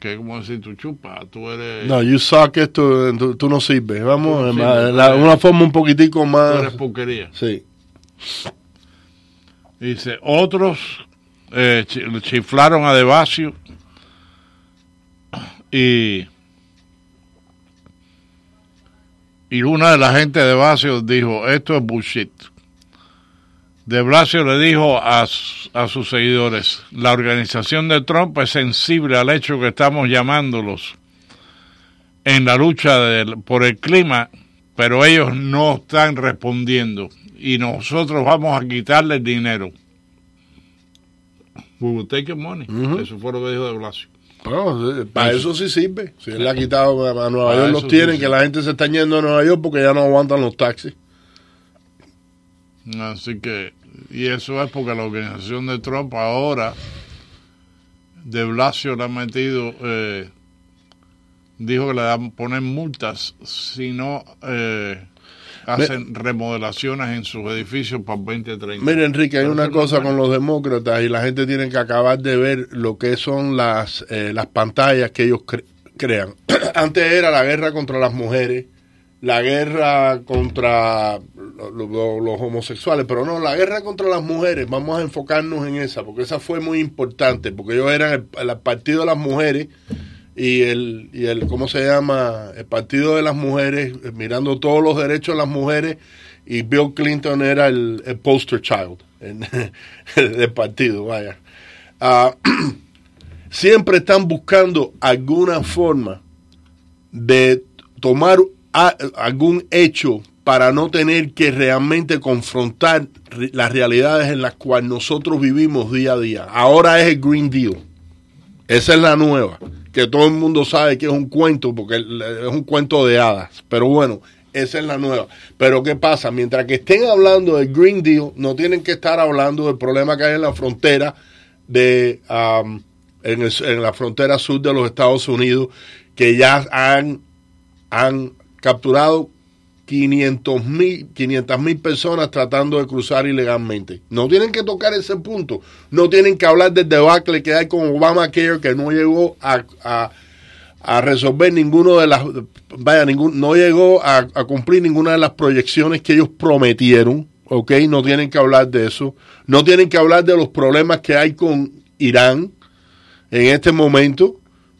Que es como decir, tú chupa, tú eres... No, you suck esto, tú, tú no sirves. Vamos, Tú no ma- sirves, la- tú eres- una forma un poquitico tú más. eres porquería. Sí. Dice, otros eh, chi- chiflaron a Devasio y, y una de la gente de Devasio dijo, esto es bullshit. De Blasio le dijo a, a sus seguidores, la organización de Trump es sensible al hecho que estamos llamándolos en la lucha por el clima, pero ellos no están respondiendo y nosotros vamos a quitarle el dinero. We will take your money. Eso fue lo que dijo de Blasio. No, eh, para eso sí sirve. Si él le ha quitado a Nueva Para York los tienen, sí que la gente se está yendo a Nueva York porque ya no aguantan los taxis. Así que, y eso es porque la organización de Trump ahora, de Blasio le ha metido, eh, dijo que le dan poner multas si no eh, hacen remodelaciones en sus edificios para el 2030. Mira, Enrique, hay Pero una cosa con los demócratas y la gente tiene que acabar de ver lo que son las, eh, las pantallas que ellos cre- crean. (clears throat) Antes era la guerra contra las mujeres, la guerra contra lo- lo- los homosexuales, pero no, la guerra contra las mujeres, vamos a enfocarnos en esa, porque esa fue muy importante, porque ellos eran el, partido de las mujeres y el, y el, ¿cómo se llama? El partido de las mujeres, eh, mirando todos los derechos de las mujeres, y Bill Clinton era el, poster child (laughs) del partido, vaya. Ah, (clears throat) siempre están buscando alguna forma de tomar a- algún hecho para no tener que realmente confrontar las realidades en las cuales nosotros vivimos día a día. Ahora es el Green Deal. Esa es la nueva, que todo el mundo sabe que es un cuento, porque es un cuento de hadas. Pero bueno, esa es la nueva. Pero ¿qué pasa? Mientras que estén hablando del Green Deal, no tienen que estar hablando del problema que hay en la frontera de um, en, la frontera sur de los Estados Unidos, que ya han capturado 500 mil 500 mil personas tratando de cruzar ilegalmente. No tienen que tocar ese punto. No tienen que hablar del debacle que hay con Obamacare, que no llegó a, a, resolver ninguno de las. Vaya, ningún, no llegó a cumplir ninguna de las proyecciones que ellos prometieron. ¿Ok? No tienen que hablar de eso. No tienen que hablar de los problemas que hay con Irán en este momento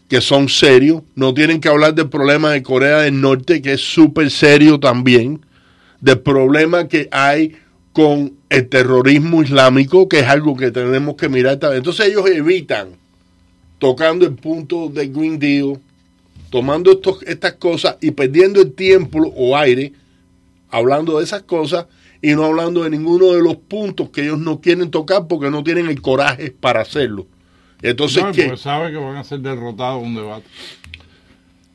que son serios. No tienen que hablar del problema de Corea del Norte, que es súper serio también. Del problema que hay con el terrorismo islámico, que es algo que tenemos que mirar también. Entonces ellos evitan tocando el punto del Green Deal, tomando estos, estas cosas y perdiendo el tiempo o aire hablando de esas cosas y no hablando de ninguno de los puntos que ellos no quieren tocar porque no tienen el coraje para hacerlo. Entonces, No, sabe que van a ser derrotados en un debate.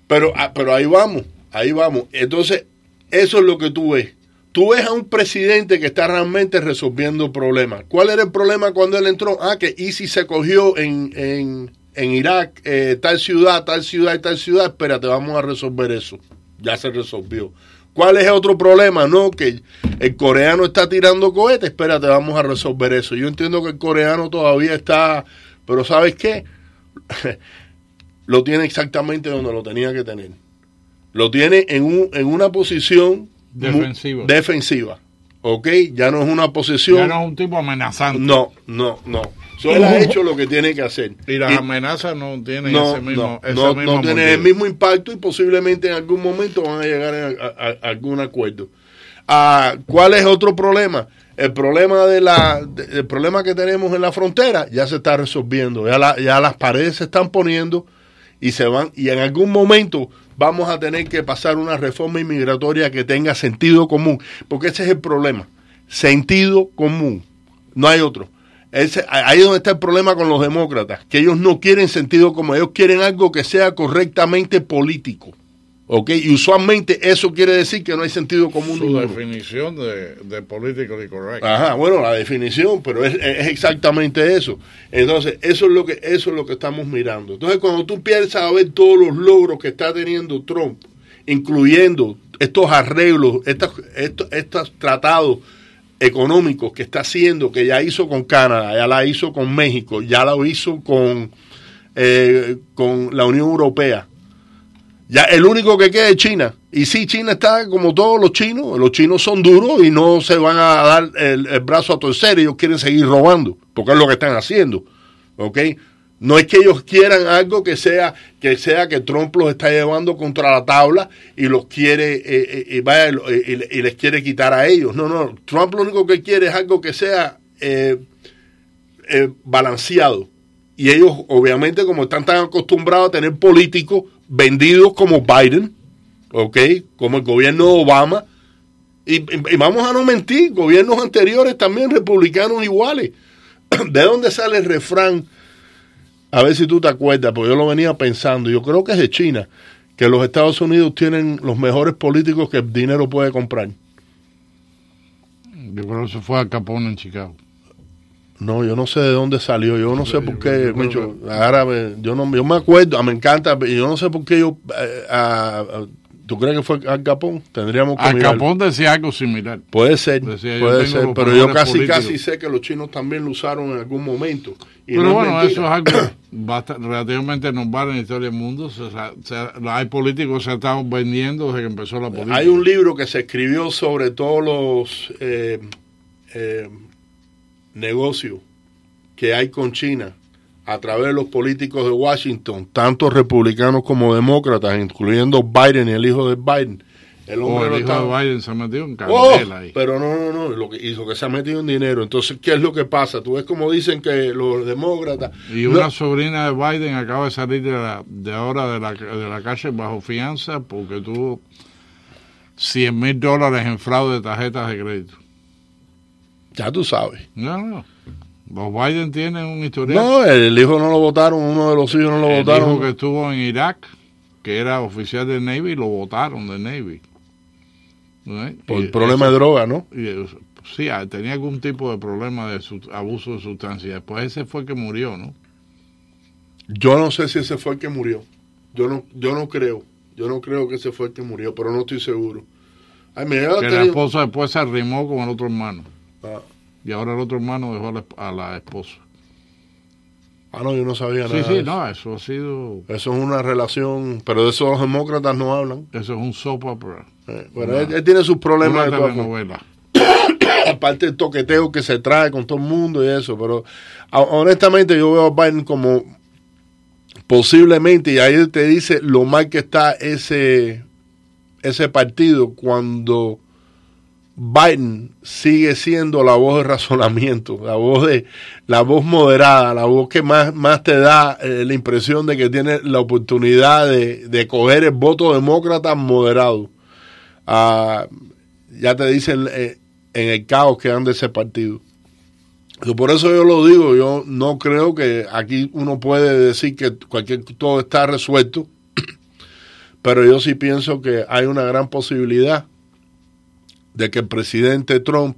Pero, ah, pero ahí vamos, ahí vamos. Entonces, eso es lo que tú ves. Tú ves a un presidente que está realmente resolviendo problemas. ¿Cuál era el problema cuando él entró? Ah, que ISIS se cogió en, en, en Irak, eh, tal ciudad, tal ciudad y tal ciudad. Espérate, vamos a resolver eso. Ya se resolvió. ¿Cuál es el otro problema? No, que el coreano está tirando cohetes. Espérate, vamos a resolver eso. Yo entiendo que el coreano todavía está, pero ¿sabes qué? (laughs) lo tiene exactamente donde lo tenía que tener. Lo tiene en, un, en una posición Defensiva. defensiva. ¿Ok? Ya no es una posición. Ya no es un tipo amenazante. No, no, no. So, él ha hecho lo que tiene que hacer. Y las Y- amenazas no tienen no, ese mismo, no, ese no, mismo no tiene motivo. el mismo impacto y posiblemente en algún momento van a llegar a, a- a algún acuerdo. Ah, ¿Cuál es otro problema? El problema de la el problema que tenemos en la frontera ya se está resolviendo. Ya, la- ya las paredes se están poniendo y se van y en algún momento vamos a tener que pasar una reforma inmigratoria que tenga sentido común, porque ese es el problema. Sentido común. No hay otro. Ese- ahí es donde está el problema con los demócratas, que ellos no quieren sentido común, ellos quieren algo que sea correctamente político. ¿Ok? Y usualmente eso quiere decir que no hay sentido común Su ninguno. definición de, de politically correct. Ajá, bueno, la definición, pero es, es exactamente eso. Entonces, eso es lo que eso es lo que estamos mirando. Entonces, cuando tú empiezas a ver todos los logros que está teniendo Trump, incluyendo estos arreglos, estos, estos, estos tratados económicos que está haciendo, que ya hizo con Canadá, ya la hizo con México, ya lo hizo con, eh, con la Unión Europea. Ya el único que queda es China. Y sí, China está como todos los chinos. Los chinos son duros y no se van a dar el, brazo a torcer. Ellos quieren seguir robando, porque es lo que están haciendo. ¿Ok? No es que ellos quieran algo que sea que sea que Trump los está llevando contra la tabla y los quiere eh, eh, y vaya, y les quiere quitar a ellos. No, no. Trump lo único que quiere es algo que sea eh, eh, balanceado. Y ellos, obviamente, como están tan acostumbrados a tener políticos vendidos como Biden, ¿ok? Como el gobierno de Obama, y, vamos a no mentir, gobiernos anteriores también republicanos iguales. (clears throat) ¿De dónde sale el refrán? A ver si tú te acuerdas, porque yo lo venía pensando, yo creo que es de China, que los Estados Unidos tienen los mejores políticos que el dinero puede comprar. Yo creo que se fue a Capone en Chicago. No, yo no sé de dónde salió, yo no sé por qué, Micho, ahora me- yo no yo me acuerdo, me encanta, pero yo no sé por qué yo, eh, ah, ¿tú crees que fue Al Capone? Tendríamos que Al mirar. Capone decía algo similar. Puede ser, Decía, yo puede ser, pero yo casi políticos. casi sé que los chinos también lo usaron en algún momento. Y Pero no bueno, eso es algo (coughs) basta- relativamente normal en la historia del mundo. Se- se- hay políticos que se están vendiendo desde que empezó la política. Hay un libro que se escribió sobre todos los eh, eh, negocios que hay con China a través de los políticos de Washington, tanto republicanos como demócratas, incluyendo Biden y el hijo de Biden. El Oh, hombre el no hijo estaba- de Biden se metió en Oh, candela ahí. pero no, no, no, lo que hizo que se ha metido en dinero. Entonces, ¿qué es lo que pasa? Tú ves como dicen que los demócratas... Y No, una sobrina de Biden acaba de salir de, la, de ahora de la, de la cárcel bajo fianza porque tuvo 100 mil dólares en fraude de tarjetas de crédito. Ya tú sabes. No, no. Los Biden tienen un historial. no, el hijo no lo votaron, uno de los hijos no lo el votaron. hijo que estuvo en Irak, que era oficial del Navy, lo votaron del Navy. ¿No es? Por Y problema de droga, ¿no? y sí, ah, tenía algún tipo de problema de su- abuso de sustancias. Después ese fue el que murió, ¿no? Yo no sé si ese fue el que murió. Yo no, yo no creo. Yo no creo que ese fue el que murió, pero no estoy seguro. Ay, mira, Que la esposa después se arrimó con el otro hermano. Ah. Y ahora el otro hermano dejó a la, esp- a la esposa. Ah, no, yo no sabía Sí, nada. sí, eso. no, eso ha sido... Eso es una relación, pero de eso los demócratas no hablan. Eso es un soap opera. Eh, bueno, él, él tiene sus problemas. Una de (coughs) aparte el toqueteo que se trae con todo el mundo y eso, pero a- honestamente yo veo a Biden como posiblemente, y ahí te dice lo mal que está ese, ese partido cuando Biden sigue siendo la voz de razonamiento, la voz de la voz moderada, la voz que más, más te da eh, la impresión de que tiene la oportunidad de, de coger el voto demócrata moderado. Ah, ya te dicen eh, en el caos que anda ese partido. Y Por eso yo lo digo, yo no creo que aquí uno puede decir que cualquier todo está resuelto, (clears throat) pero yo sí pienso que hay una gran posibilidad de que el presidente Trump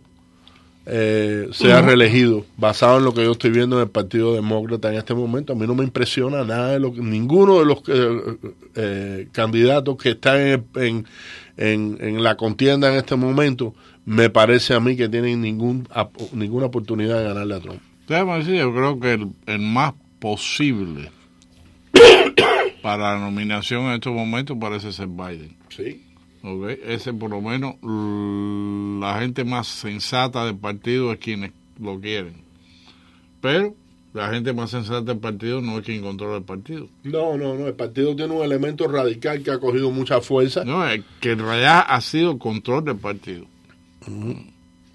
eh, sea reelegido, basado en lo que yo estoy viendo en el Partido Demócrata en este momento. A mí no me impresiona nada de lo que, ninguno de los eh, eh, candidatos que están en, en- en- en la contienda en este momento me parece a mí que tienen ningún, ninguna oportunidad de ganarle a Trump. Decir, yo creo que el, el más posible (coughs) para la nominación en estos momentos parece ser Biden. Sí. Ok, Ese por lo menos la gente más sensata del partido es quienes lo quieren. Pero la gente más sensata del partido no es quien controla el partido. No, no, no. El partido tiene un elemento radical que ha cogido mucha fuerza. No, es que en realidad ha sido el control del partido.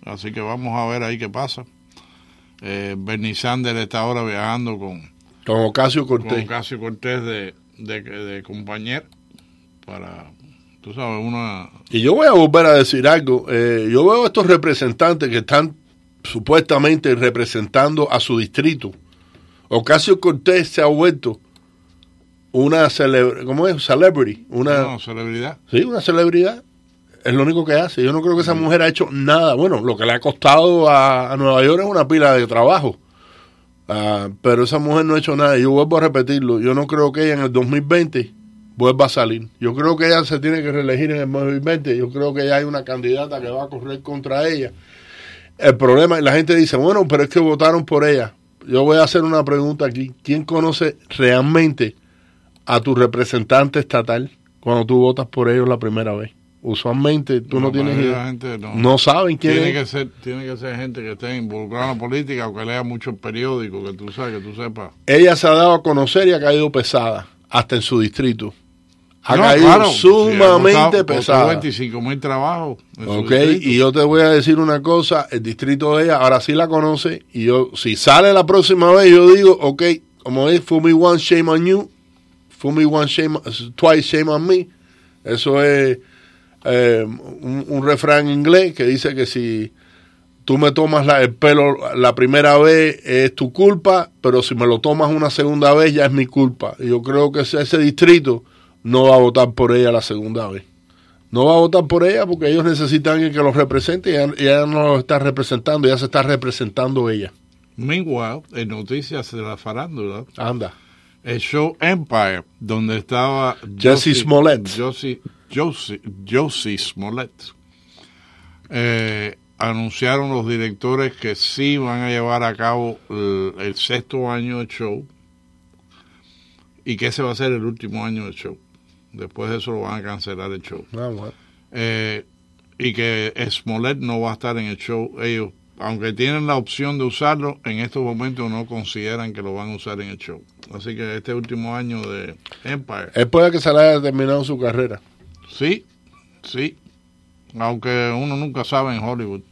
Así que vamos a ver ahí qué pasa. Eh, Bernie Sanders está ahora viajando con, Con Ocasio con Cortés. Ocasio Cortés de, de, de compañero para, tú sabes, una... Y yo voy a volver a decir algo. Eh, yo veo a estos representantes que están supuestamente representando a su distrito. Ocasio Cortés se ha vuelto una celebrity, ¿cómo es? Celebrity, una no, celebridad. sí, una celebridad. Es lo único que hace. Yo no creo que esa mujer ha hecho nada. Bueno, lo que le ha costado a, a Nueva York es una pila de trabajo. Ah, pero esa mujer no ha hecho nada. Yo vuelvo a repetirlo. Yo no creo que ella en el 2020 vuelva a salir. Yo creo que ella se tiene que reelegir en el 2020. Yo creo que ya hay una candidata que va a correr contra ella. El problema, la gente dice, bueno, pero es que votaron por ella. Yo voy a hacer una pregunta aquí. ¿Quién conoce realmente a tu representante estatal cuando tú votas por ellos la primera vez? Usualmente tú no, tienes idea. gente no. no saben quién tiene es. Que ser, tiene que ser gente que esté involucrada en la política o que lea mucho periódico, que tú sabes, que tú sepas. Ella se ha dado a conocer y ha caído pesada, hasta en su distrito. Ha No, caído claro, sumamente pesada. costó 25 mil trabajos. en Ok, y yo te voy a decir una cosa, el distrito de ella ahora sí la conoce y yo, si sale la próxima vez, yo digo, ok, como es, fool me once, shame on you, fool me once, shame, twice, shame on me. Eso es eh, un, un refrán inglés que dice que si tú me tomas la- el pelo la primera vez es tu culpa, pero si me lo tomas una segunda vez ya es mi culpa. Y yo creo que ese, ese distrito no va a votar por ella la segunda vez. No va a votar por ella porque ellos necesitan alguien que los represente y ella, no los está representando, ya se está representando ella. Meanwhile, en noticias de la farándula, Anda. el show Empire, donde estaba Jesse Smollett. Josie, Josie, Josie Smollett, eh, anunciaron los directores que sí van a llevar a cabo el, el sexto año del show y que ese va a ser el último año del show. Después de eso lo van a cancelar el show. Ah, bueno. Eh, y que Smollett no va a estar en el show. Ellos, aunque tienen la opción de usarlo, en estos momentos no consideran que lo van a usar en el show. Así que este último año de Empire, Es puede que se le haya terminado su carrera. sí, sí, aunque uno nunca sabe en Hollywood.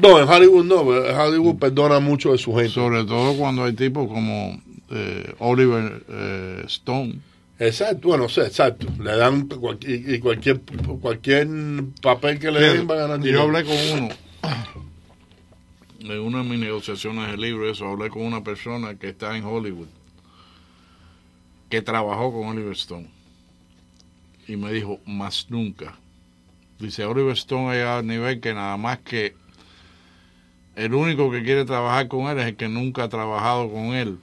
No, en Hollywood no, en Hollywood perdona mucho de su gente. Sobre todo cuando hay tipos como eh, Oliver eh, Stone. Exacto, bueno, sí, exacto. Le dan cualquier, y cualquier, cualquier papel que le den va a ganar Yo hablé con uno en una de mis negociaciones de libro, eso, hablé con una persona que está en Hollywood, que trabajó con Oliver Stone. Y me dijo, más nunca. Dice, Oliver Stone llegado al nivel que nada más que el único que quiere trabajar con él es el que nunca ha trabajado con él.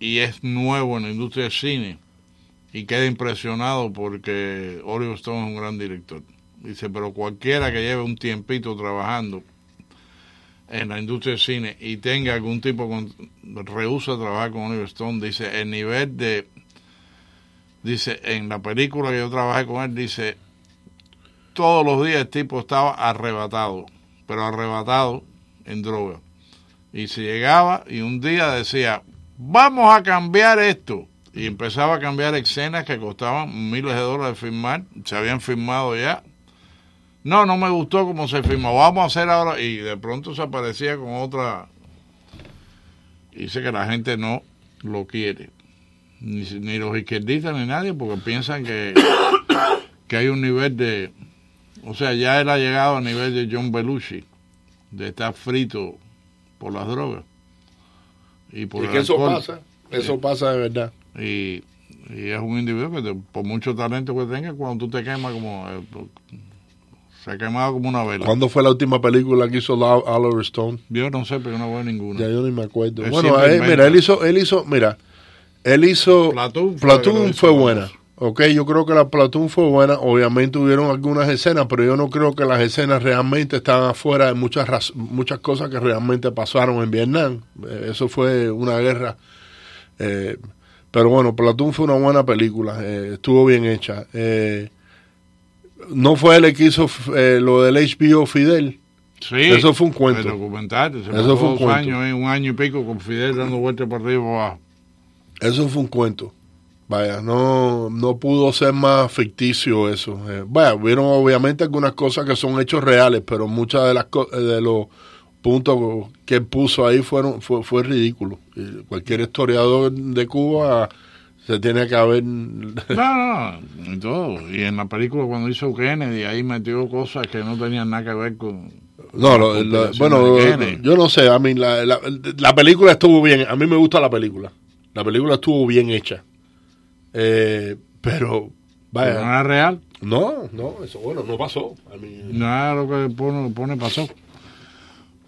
Y es nuevo en la industria del cine. Y queda impresionado porque Oliver Stone es un gran director. Dice, pero cualquiera que lleve un tiempito trabajando en la industria del cine y tenga algún tipo con rehúsa trabajar con Oliver Stone, dice, el nivel de dice, en la película que yo trabajé con él, dice, todos los días el tipo estaba arrebatado, pero arrebatado en droga. Y se llegaba y un día decía, vamos a cambiar esto. Y empezaba a cambiar escenas que costaban miles de dólares filmar, se habían filmado ya, no, no me gustó como se filmó, vamos a hacer ahora, y de pronto se aparecía con otra, dice que la gente no lo quiere, ni, ni los izquierdistas ni nadie, porque piensan que, (coughs) que hay un nivel de, o sea, ya él ha llegado a nivel de John Belushi, de estar frito por las drogas. Y por Y que eso alcohol. pasa, eso pasa de verdad. Y, y es un individuo que te- por mucho talento que tenga, cuando tú te quemas como... eh, se ha quemado como una vela. ¿Cuándo fue la última película que hizo Ol- Oliver Stone? Yo no sé, pero no veo ninguna. Ya yo ni me acuerdo. Él bueno, inventa. mira, él hizo, él hizo, mira, él hizo Platoon fue Platoon fue buena. Ok, yo creo que la Platoon fue buena. Obviamente hubieron algunas escenas, pero yo no creo que las escenas realmente estaban afuera de muchas muchas cosas que realmente pasaron en Vietnam. Eh, eso fue una guerra. Eh, pero bueno, Platoon fue una buena película. eh, estuvo bien hecha. Eh, no fue él el que hizo lo del HBO Fidel. Sí, Eso fue un cuento. El documental, se Eso fue un dos cuento. años, un año y pico con Fidel dando vueltas para arriba abajo. Eso fue un cuento. Vaya, no, no pudo ser más ficticio eso. Eh, vaya, hubieron obviamente algunas cosas que son hechos reales, pero muchas de las co- eh, de los puntos que él puso ahí fueron fue, fue ridículo. Y cualquier historiador de Cuba se tiene que haber (laughs) No, no, no, y todo. Y en la película cuando hizo Kennedy, ahí metió cosas que no tenían nada que ver con... No, la bueno, yo no sé, a mí la, la, la película estuvo bien, a mí me gusta la película, la película estuvo bien hecha, Eh, pero vaya, no era real. no, no, eso bueno, no pasó. A mí- Nada lo que pone, pone pasó.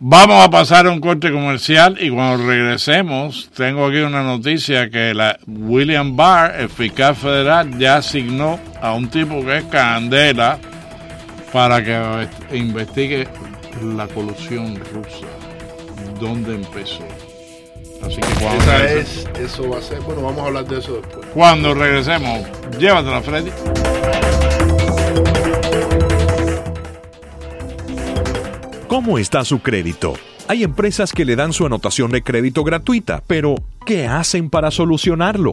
Vamos a pasar a un corte comercial y cuando regresemos tengo aquí una noticia que la William Barr, el fiscal federal, ya asignó a un tipo que es Candela para que investigue la colusión rusa, dónde empezó. Así que cuando, Esa regrese- es, eso va a ser, bueno, vamos a hablar de eso después. cuando regresemos, llévatela Freddy. ¿Cómo está su crédito? Hay empresas que le dan su anotación de crédito gratuita, pero ¿qué hacen para solucionarlo?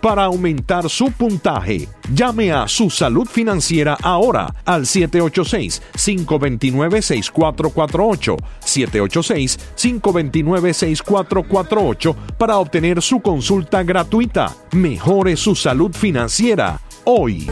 para aumentar su puntaje. Llame a su salud financiera ahora al 786-529-6448. 786-529-6448 para obtener su consulta gratuita. Mejore su salud financiera hoy.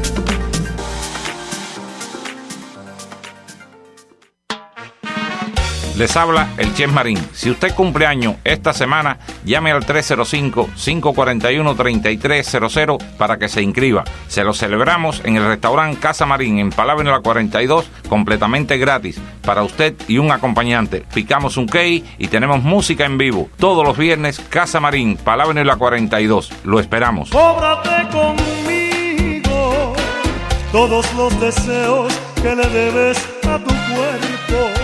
Les habla el Chef Marín. Si usted cumple año esta semana, llame al 305-541-3300 para que se inscriba. Se lo celebramos en el restaurante Casa Marín en Palabra la 42, completamente gratis. Para usted y un acompañante. Picamos un cake y tenemos música en vivo. Todos los viernes, Casa Marín, Palabra la 42. Lo esperamos. Cóbrate conmigo todos los deseos que le debes a tu cuerpo.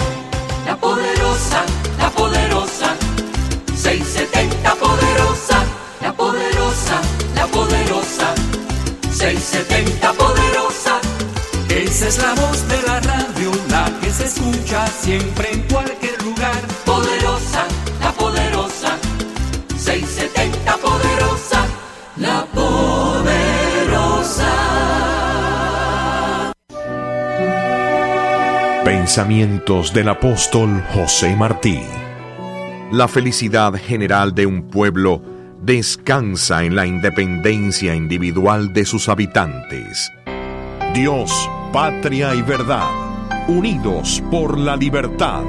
La poderosa, la poderosa, 670 poderosa, la poderosa, la poderosa, 670 poderosa. Esa es la voz de la radio, la que se escucha siempre en cualquier Pensamientos del apóstol José Martí. La felicidad general de un pueblo descansa en la independencia individual de sus habitantes. Dios, patria y verdad, unidos por la libertad.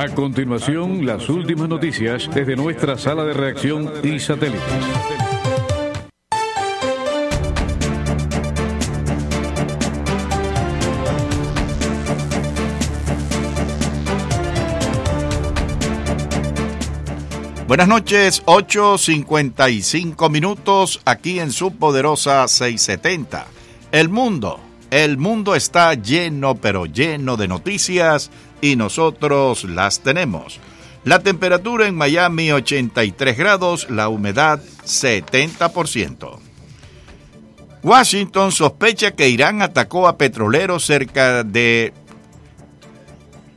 A continuación, las últimas noticias desde nuestra sala de reacción y satélites. Buenas noches, 8.55 minutos aquí en su poderosa 670. El mundo, el mundo está lleno, pero lleno de noticias y nosotros las tenemos. La temperatura en Miami 83 grados, la humedad 70%. Washington sospecha que Irán atacó a petroleros cerca de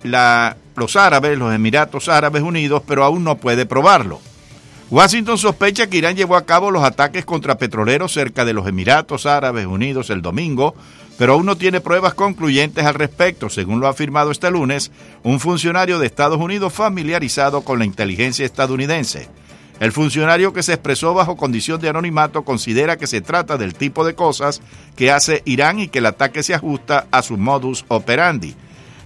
la, los árabes, los Emiratos Árabes Unidos, pero aún no puede probarlo. Washington sospecha que Irán llevó a cabo los ataques contra petroleros cerca de los Emiratos Árabes Unidos el domingo, pero aún no tiene pruebas concluyentes al respecto, según lo ha afirmado este lunes un funcionario de Estados Unidos familiarizado con la inteligencia estadounidense. El funcionario que se expresó bajo condición de anonimato considera que se trata del tipo de cosas que hace Irán y que el ataque se ajusta a su modus operandi.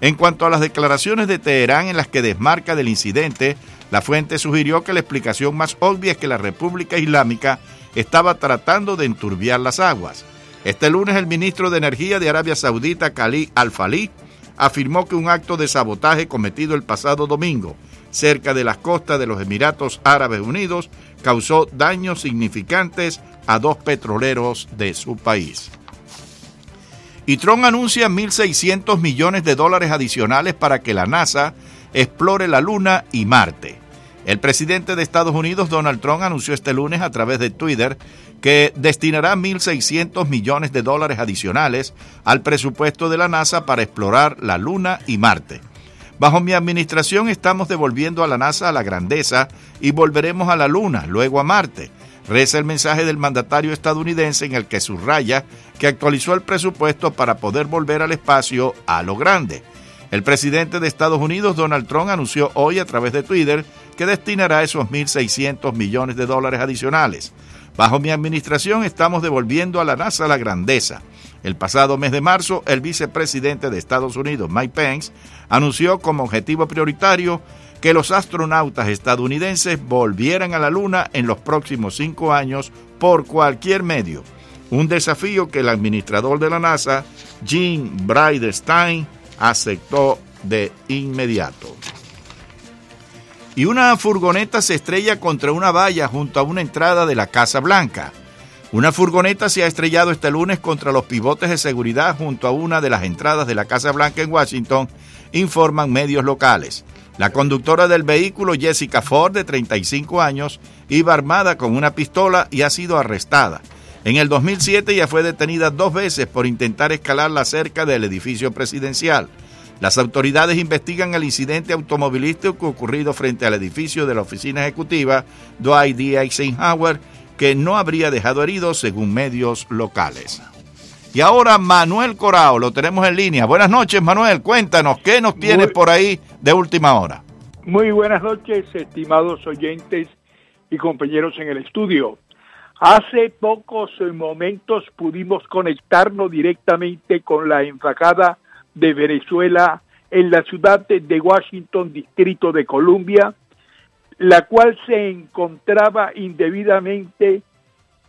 En cuanto a las declaraciones de Teherán en las que desmarca del incidente, la fuente sugirió que la explicación más obvia es que la República Islámica estaba tratando de enturbiar las aguas. Este lunes el ministro de Energía de Arabia Saudita, Khalid Al-Falih, afirmó que un acto de sabotaje cometido el pasado domingo cerca de las costas de los Emiratos Árabes Unidos causó daños significantes a dos petroleros de su país. Y Trump anuncia 1.600 millones de dólares adicionales para que la NASA explore la Luna y Marte. El presidente de Estados Unidos, Donald Trump, anunció este lunes a través de Twitter que destinará 1.600 millones de dólares adicionales al presupuesto de la NASA para explorar la Luna y Marte. Bajo mi administración estamos devolviendo a la NASA a la grandeza y volveremos a la Luna, luego a Marte. Reza el mensaje del mandatario estadounidense en el que subraya que actualizó el presupuesto para poder volver al espacio a lo grande. El presidente de Estados Unidos, Donald Trump, anunció hoy a través de Twitter que destinará esos 1.600 millones de dólares adicionales. Bajo mi administración estamos devolviendo a la NASA la grandeza. El pasado mes de marzo, el vicepresidente de Estados Unidos, Mike Pence, anunció como objetivo prioritario que los astronautas estadounidenses volvieran a la Luna en los próximos cinco años por cualquier medio. Un desafío que el administrador de la NASA, Jim Bridenstine, aceptó de inmediato. Y una furgoneta se estrella contra una valla junto a una entrada de la Casa Blanca. Una furgoneta se ha estrellado este lunes contra los pivotes de seguridad junto a una de las entradas de la Casa Blanca en Washington, informan medios locales. La conductora del vehículo, Jessica Ford, de 35 años, iba armada con una pistola y ha sido arrestada. En el 2007 ya fue detenida dos veces por intentar escalar la cerca del edificio presidencial. Las autoridades investigan el incidente automovilístico ocurrido frente al edificio de la oficina ejecutiva Dwight D. Eisenhower, que no habría dejado heridos según medios locales. Y ahora Manuel Corao, lo tenemos en línea. Buenas noches, Manuel. Cuéntanos, ¿qué nos tienes Muy- por ahí de última hora? Muy buenas noches, estimados oyentes y compañeros en el estudio. Hace pocos momentos pudimos conectarnos directamente con la embajada de Venezuela en la ciudad de Washington, Distrito de Columbia, la cual se encontraba indebidamente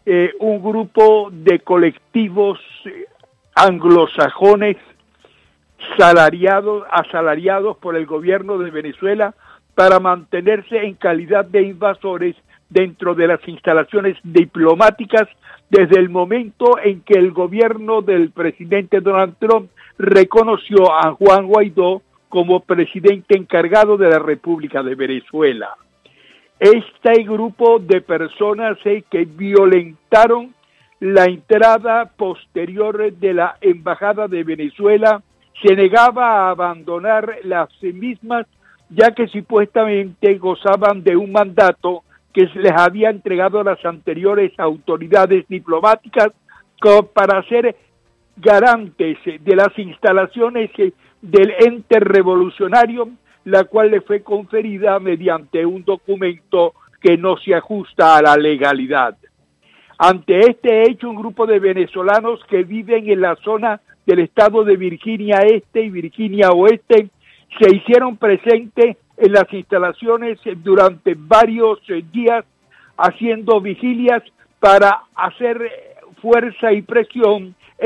eh, un grupo de colectivos eh, anglosajones salariados, asalariados por el gobierno de Venezuela para mantenerse en calidad de invasores dentro de las instalaciones diplomáticas desde el momento en que el gobierno del presidente Donald Trump reconoció a Juan Guaidó como presidente encargado de la República de Venezuela. Este grupo de personas que violentaron la entrada posterior de la Embajada de Venezuela se negaba a abandonar las mismas ya que supuestamente gozaban de un mandato que se les había entregado a las anteriores autoridades diplomáticas para ser garantes de las instalaciones del ente revolucionario, la cual le fue conferida mediante un documento que no se ajusta a la legalidad. Ante este hecho, un grupo de venezolanos que viven en la zona del estado de Virginia Este y Virginia Oeste se hicieron presentes en las instalaciones durante varios eh, días haciendo vigilias para hacer fuerza y presión